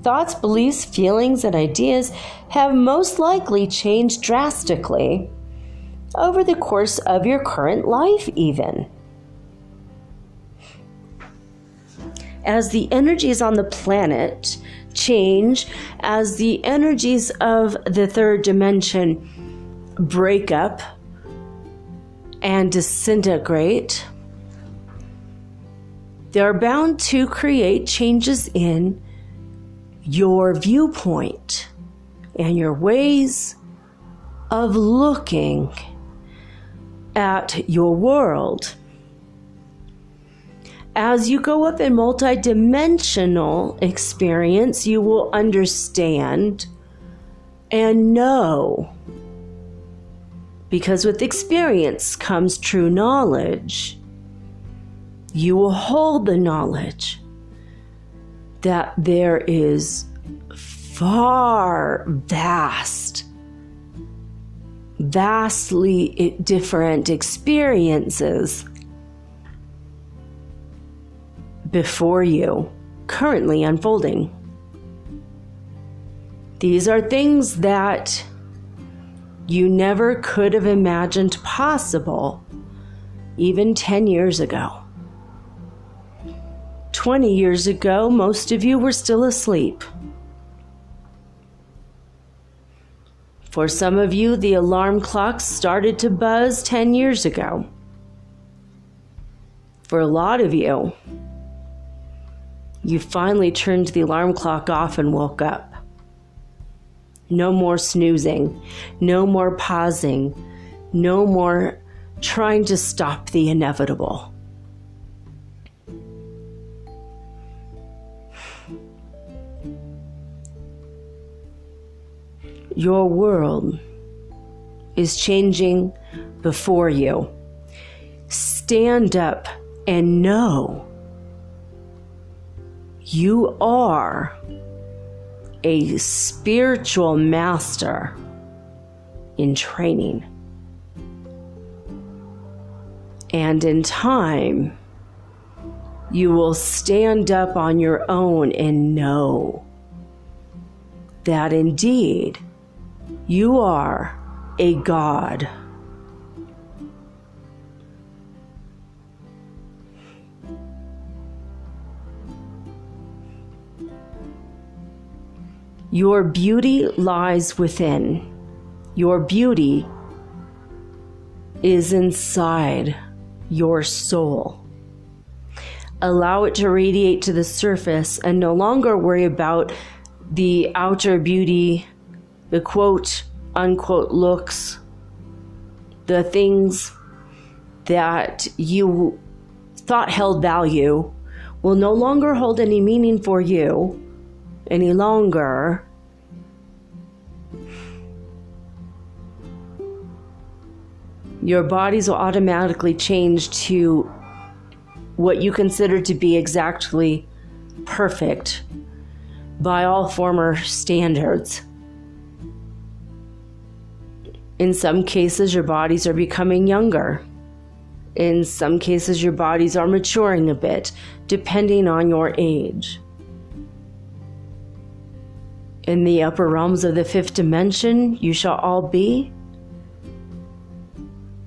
thoughts, beliefs, feelings, and ideas have most likely changed drastically over the course of your current life, even. as the energies on the planet change, as the energies of the third dimension break up and disintegrate, they're bound to create changes in your viewpoint. and your ways of looking at your world. As you go up in multidimensional experience, you will understand and know. Because with experience comes true knowledge. You will hold the knowledge that there is far vast, vastly different experiences before you, currently unfolding. These are things that you never could have imagined possible even 10 years ago. 20 years ago, most of you were still asleep. For some of you, the alarm clocks started to buzz 10 years ago. For a lot of you, you finally turned the alarm clock off and woke up. No more snoozing, no more pausing, no more trying to stop the inevitable. Your world is changing before you. Stand up and know you are a spiritual master in training. And in time, you will stand up on your own and know that indeed you are a God. Your beauty lies within. Your beauty is inside your soul. Allow it to radiate to the surface and no longer worry about the outer beauty, the quote unquote looks, the things that you thought held value will no longer hold any meaning for you any longer. Your bodies will automatically change to what you consider to be exactly perfect by all former standards. In some cases, your bodies are becoming younger. In some cases, your bodies are maturing a bit, depending on your age in the upper realms of the fifth dimension, you shall all be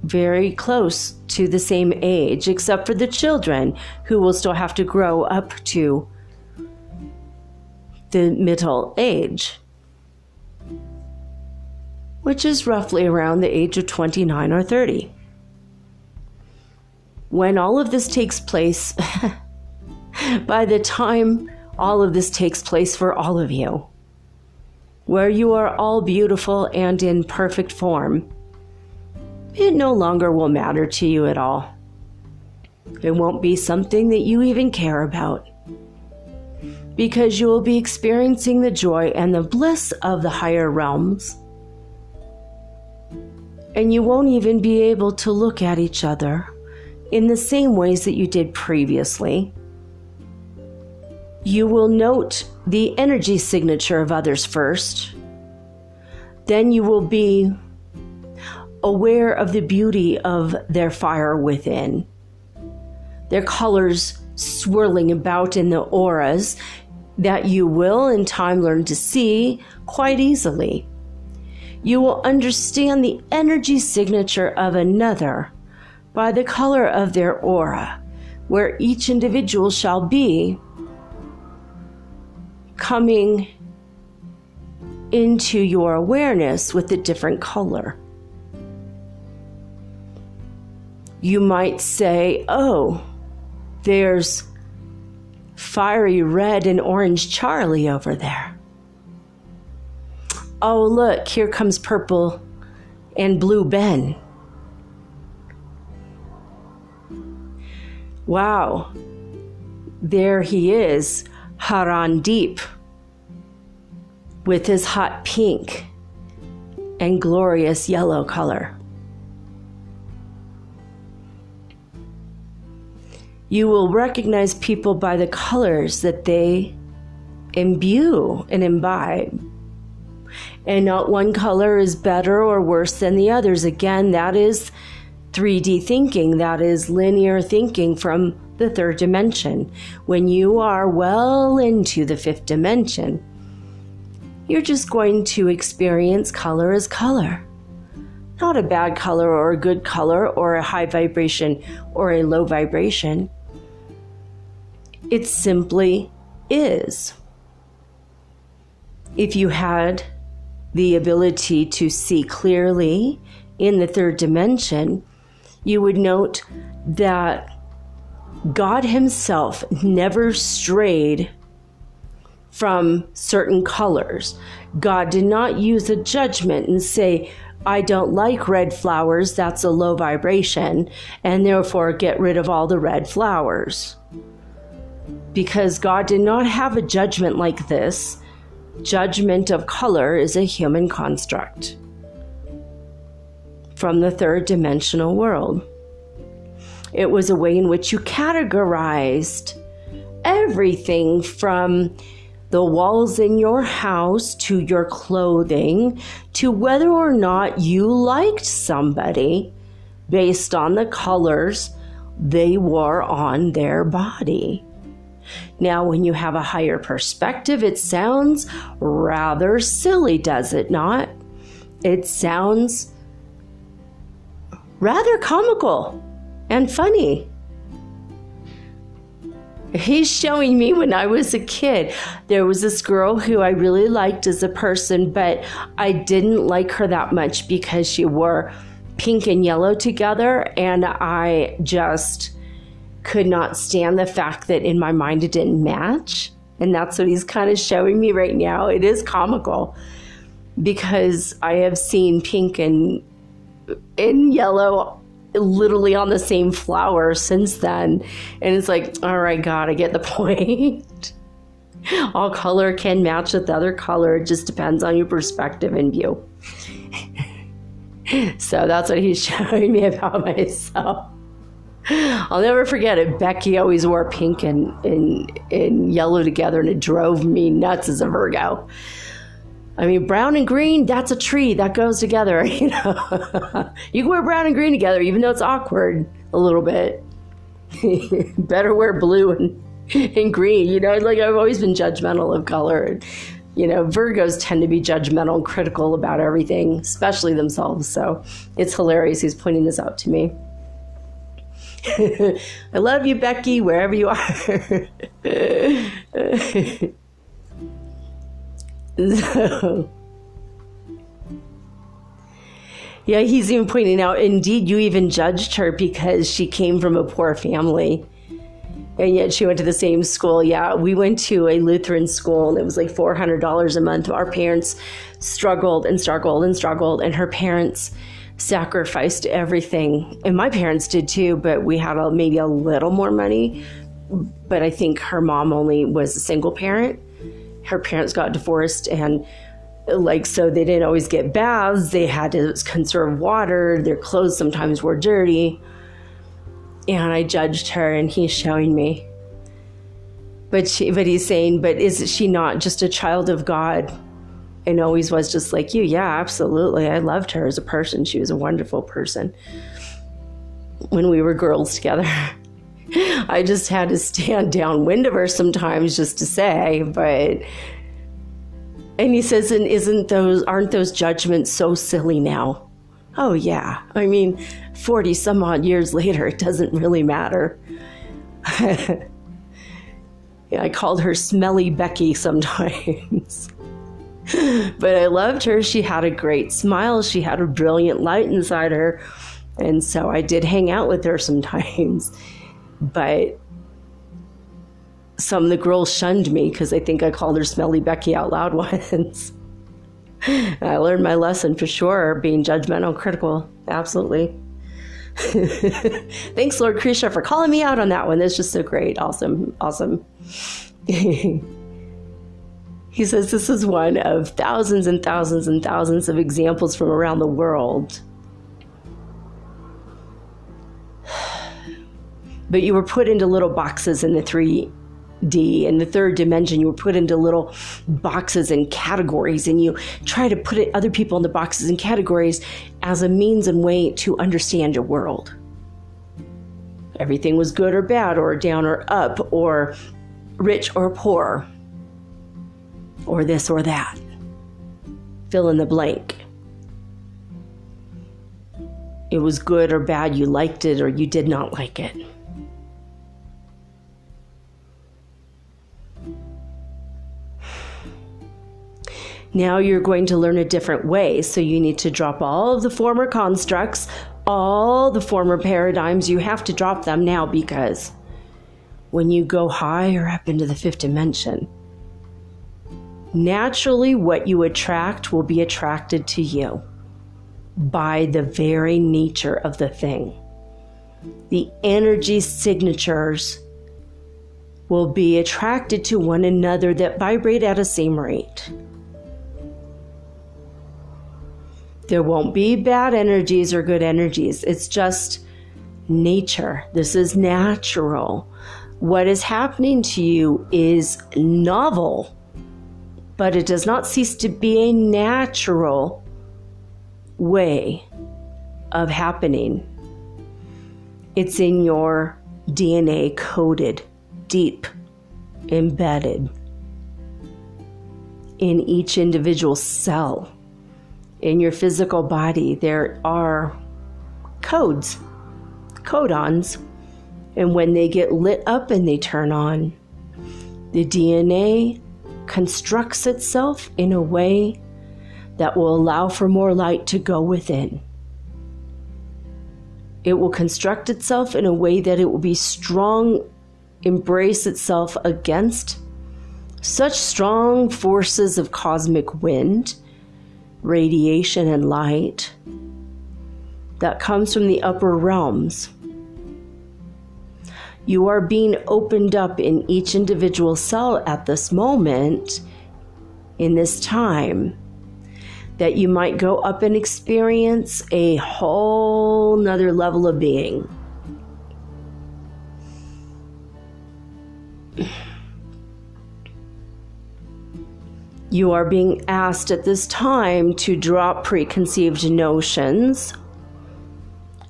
very close to the same age, except for the children who will still have to grow up to the middle age, which is roughly around the age of 29 or 30. When all of this takes place, by the time all of this takes place for all of you, where you are all beautiful and in perfect form, it no longer will matter to you at all. It won't be something that you even care about. Because you will be experiencing the joy and the bliss of the higher realms. And you won't even be able to look at each other in the same ways that you did previously. You will note the energy signature of others first. Then you will be aware of the beauty of their fire within, their colors swirling about in the auras that you will in time learn to see quite easily. You will understand the energy signature of another by the color of their aura, where each individual shall be coming into your awareness with a different color. You might say, oh, there's fiery red and orange Charlie over there. Oh, look, here comes purple and blue Ben. Wow, there he is, Haran Deep, with his hot pink and glorious yellow color. You will recognize people by the colors that they imbue and imbibe. And not one color is better or worse than the others. Again, that is 3D thinking, that is linear thinking from the third dimension. When you are well into the fifth dimension, you're just going to experience color as color. Not a bad color or a good color or a high vibration or a low vibration. It simply is. If you had the ability to see clearly in the third dimension, you would note that God Himself never strayed from certain colors. God did not use a judgment and say, I don't like red flowers, that's a low vibration, and therefore get rid of all the red flowers. Because God did not have a judgment like this. Judgment of color is a human construct from the third dimensional world. It was a way in which you categorized everything from the walls in your house to your clothing to whether or not you liked somebody based on the colors they wore on their body. Now, when you have a higher perspective, it sounds rather silly, does it not? It sounds rather comical and funny. He's showing me when I was a kid. There was this girl who I really liked as a person, but I didn't like her that much because she wore pink and yellow together, and I just could not stand the fact that in my mind it didn't match. And that's what he's kind of showing me right now. It is comical because I have seen pink and in yellow literally on the same flower since then. And it's like, all right, God, I get the point. All color can match with the other color. It just depends on your perspective and view. so that's what he's showing me about myself. I'll never forget it. Becky always wore pink and, and, and yellow together, and it drove me nuts as a Virgo. I mean, brown and green, that's a tree that goes together. You know, you can wear brown and green together, even though it's awkward a little bit. Better wear blue and, and green. You know, like I've always been judgmental of color. You know, Virgos tend to be judgmental and critical about everything, especially themselves. So it's hilarious. He's pointing this out to me. I love you, Becky, wherever you are. So, yeah, he's even pointing out, indeed, you even judged her because she came from a poor family. And yet she went to the same school. Yeah, we went to a Lutheran school and it was like $400 a month. Our parents struggled and struggled and struggled, and her parents sacrificed everything. And my parents did too, but we had a, maybe a little more money. But I think her mom only was a single parent. Her parents got divorced and like so they didn't always get baths. They had to conserve water. Their clothes sometimes were dirty. And i judged her and he's showing me. But she but he's saying but is she not just a child of god and always was just like you yeah absolutely i loved her as a person she was a wonderful person when we were girls together I just had to stand downwind of her sometimes just to say, but and he says, and isn't those aren't those judgments so silly now? Oh yeah. I mean, 40 some odd years later, it doesn't really matter. yeah, I called her smelly Becky sometimes. but I loved her. She had a great smile. She had a brilliant light inside her. And so I did hang out with her sometimes but some of the girls shunned me because I think I called her Smelly Becky out loud once. I learned my lesson for sure, being judgmental, critical. Absolutely. Thanks, Lord Krishna, for calling me out on that one. That's just so great. Awesome. Awesome. He says this is one of thousands and thousands and thousands of examples from around the world. But you were put into little boxes in the 3D. In the third dimension, you were put into little boxes and categories, and you try to put other people in the boxes and categories as a means and way to understand your world. Everything was good or bad, or down or up, or rich or poor, or this or that. Fill in the blank. It was good or bad, you liked it or you did not like it. Now you're going to learn a different way, so you need to drop all of the former constructs, all the former paradigms. You have to drop them now because when you go higher up into the fifth dimension, naturally what you attract will be attracted to you by the very nature of the thing. The energy signatures will be attracted to one another that vibrate at a same rate. There won't be bad energies or good energies. It's just nature. This is natural. What is happening to you is novel, but it does not cease to be a natural way of happening. It's in your DNA coded, deep, embedded in each individual cell in your physical body, there are codes, codons. And when they get lit up and they turn on, the DNA constructs itself in a way that will allow for more light to go within. It will construct itself in a way that it will be strong, embrace itself against such strong forces of cosmic wind radiation and light that comes from the upper realms. You are being opened up in each individual cell at this moment, in this time, that you might go up and experience a whole nother level of being. You are being asked at this time to drop preconceived notions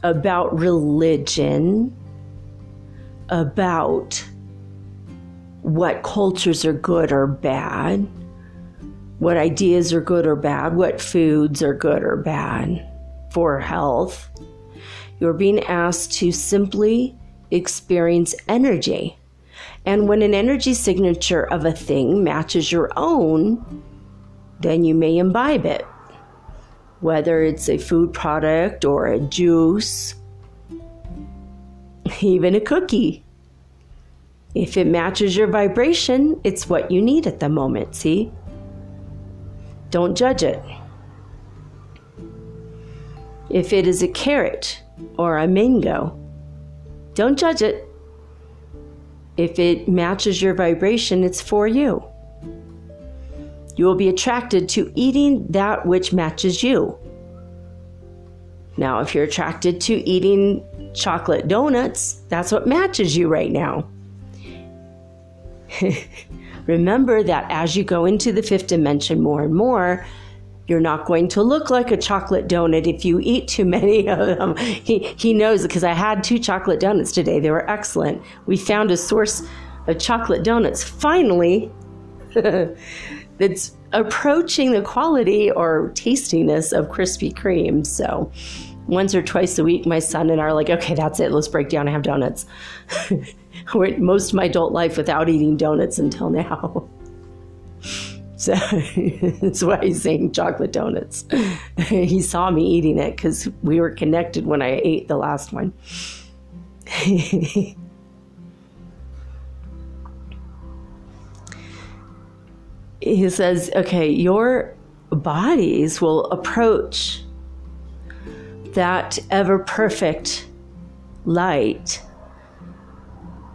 about religion, about what cultures are good or bad, what ideas are good or bad, what foods are good or bad for health. You're being asked to simply experience energy. And when an energy signature of a thing matches your own, then you may imbibe it. Whether it's a food product or a juice, even a cookie. If it matches your vibration, it's what you need at the moment, see? Don't judge it. If it is a carrot or a mango, don't judge it. If it matches your vibration, it's for you. You will be attracted to eating that which matches you. Now, if you're attracted to eating chocolate donuts, that's what matches you right now. Remember that as you go into the fifth dimension more and more, you're not going to look like a chocolate donut if you eat too many of them. He, he knows because I had two chocolate donuts today. They were excellent. We found a source of chocolate donuts finally that's approaching the quality or tastiness of Krispy Kreme. So once or twice a week, my son and I are like, okay, that's it. Let's break down and have donuts. Went most of my adult life without eating donuts until now. So that's why he's saying chocolate donuts. he saw me eating it because we were connected when I ate the last one. he says, okay, your bodies will approach that ever perfect light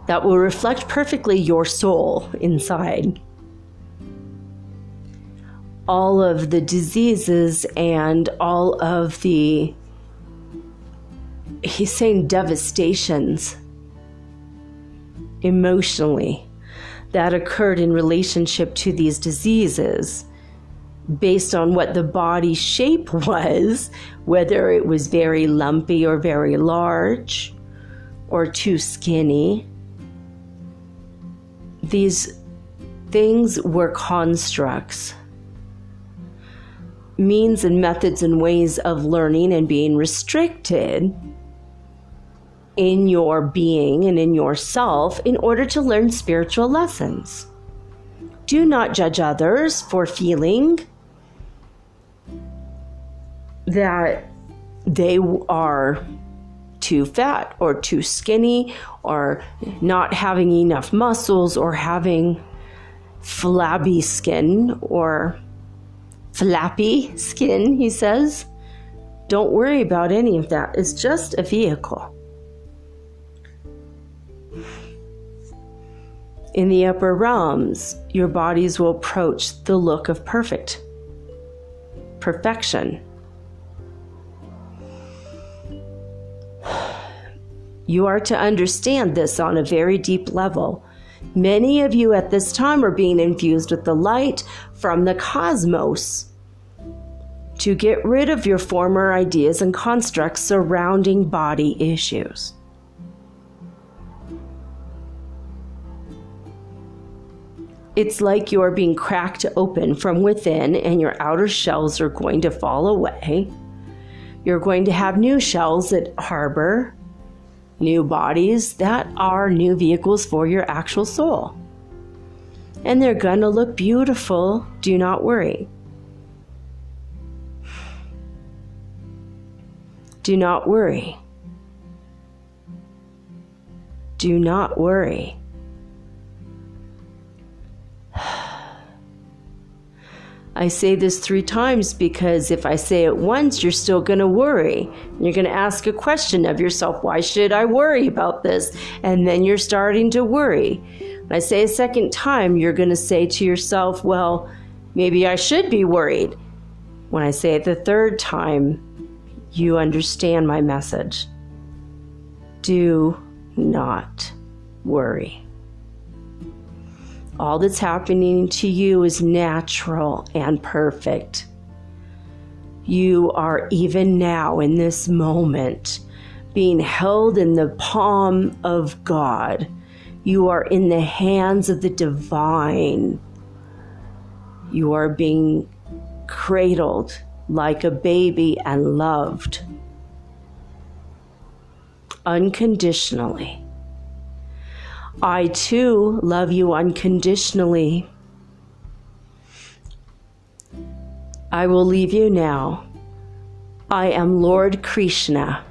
that will reflect perfectly your soul inside. All of the diseases and all of the, he's saying devastations emotionally that occurred in relationship to these diseases based on what the body shape was, whether it was very lumpy or very large or too skinny. These things were constructs, means and methods and ways of learning and being restricted in your being and in yourself in order to learn spiritual lessons. Do not judge others for feeling that they are too fat or too skinny or not having enough muscles or having flabby skin or flappy skin, he says. Don't worry about any of that. It's just a vehicle. In the upper realms, your bodies will approach the look of perfect perfection. You are to understand this on a very deep level. Many of you at this time are being infused with the light from the cosmos to get rid of your former ideas and constructs surrounding body issues. It's like you're being cracked open from within, and your outer shells are going to fall away. You're going to have new shells that harbor new bodies that are new vehicles for your actual soul. And they're going to look beautiful. Do not worry. Do not worry. Do not worry. I say this three times because if I say it once, you're still going to worry. You're going to ask a question of yourself why should I worry about this? And then you're starting to worry. When I say a second time, you're going to say to yourself, well, maybe I should be worried. When I say it the third time, you understand my message. Do not worry. All that's happening to you is natural and perfect. You are even now in this moment being held in the palm of God. You are in the hands of the divine. You are being cradled like a baby and loved unconditionally. I too love you unconditionally. I will leave you now. I am Lord Krishna.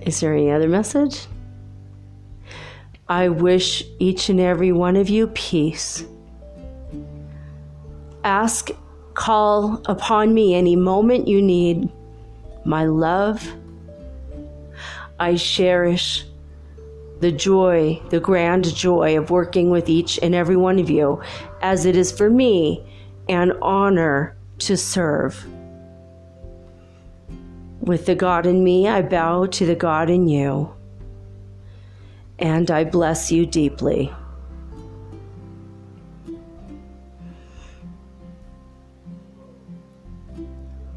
Is there any other message? I wish each and every one of you peace. Ask, call upon me any moment you need my love. I cherish the joy, the grand joy of working with each and every one of you, as it is for me an honor to serve. With the God in me, I bow to the God in you, and I bless you deeply.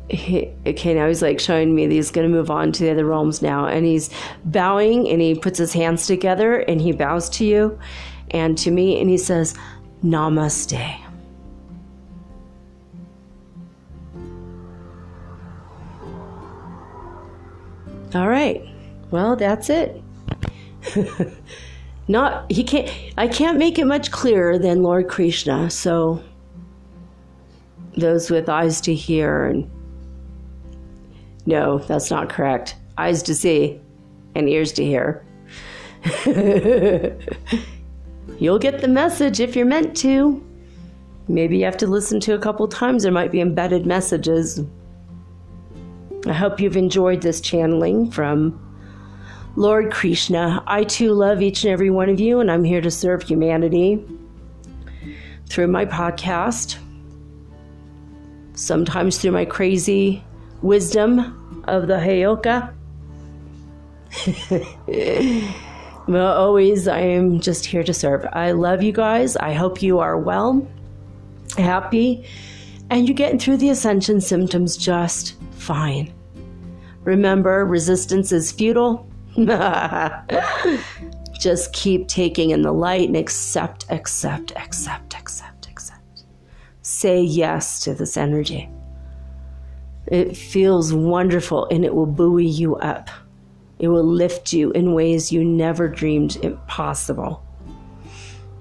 He, okay, now he's like showing me that he's going to move on to the other realms now. And he's bowing and he puts his hands together and he bows to you and to me and he says, Namaste. All right. Well, that's it. Not he can't I can't make it much clearer than Lord Krishna. So those with eyes to hear and no, that's not correct. Eyes to see and ears to hear. you'll get the message if you're meant to. Maybe you have to listen to a couple times, there might be embedded messages. I hope you've enjoyed this channeling from Lord Krishna. I too love each and every one of you, and I'm here to serve humanity through my podcast, sometimes through my crazy wisdom of the Heyoka. well, always, I am just here to serve. I love you guys. I hope you are well, happy, and you're getting through the ascension symptoms just fine. Remember, resistance is futile. just keep taking in the light and accept, accept, accept, accept, accept. Say yes to this energy. It feels wonderful and it will buoy you up. It will lift you in ways you never dreamed possible.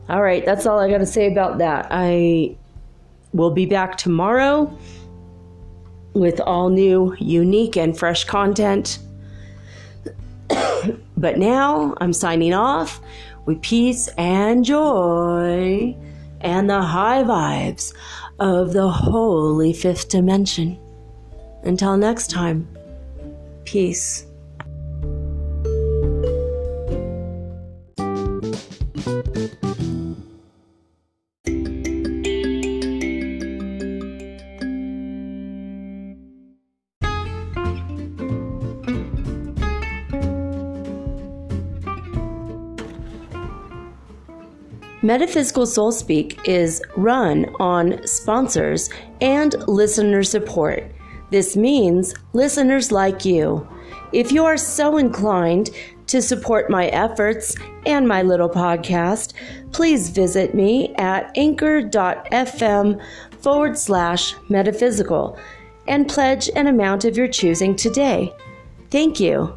All right, that's all I got to say about that. I will be back tomorrow with all new, unique, and fresh content. but now I'm signing off with peace and joy and the high vibes of the holy fifth dimension. Until next time, peace. Metaphysical Soul Speak is run on sponsors and listener support. This means listeners like you. If you are so inclined to support my efforts and my little podcast, please visit me at anchor.fm forward slash metaphysical and pledge an amount of your choosing today. Thank you.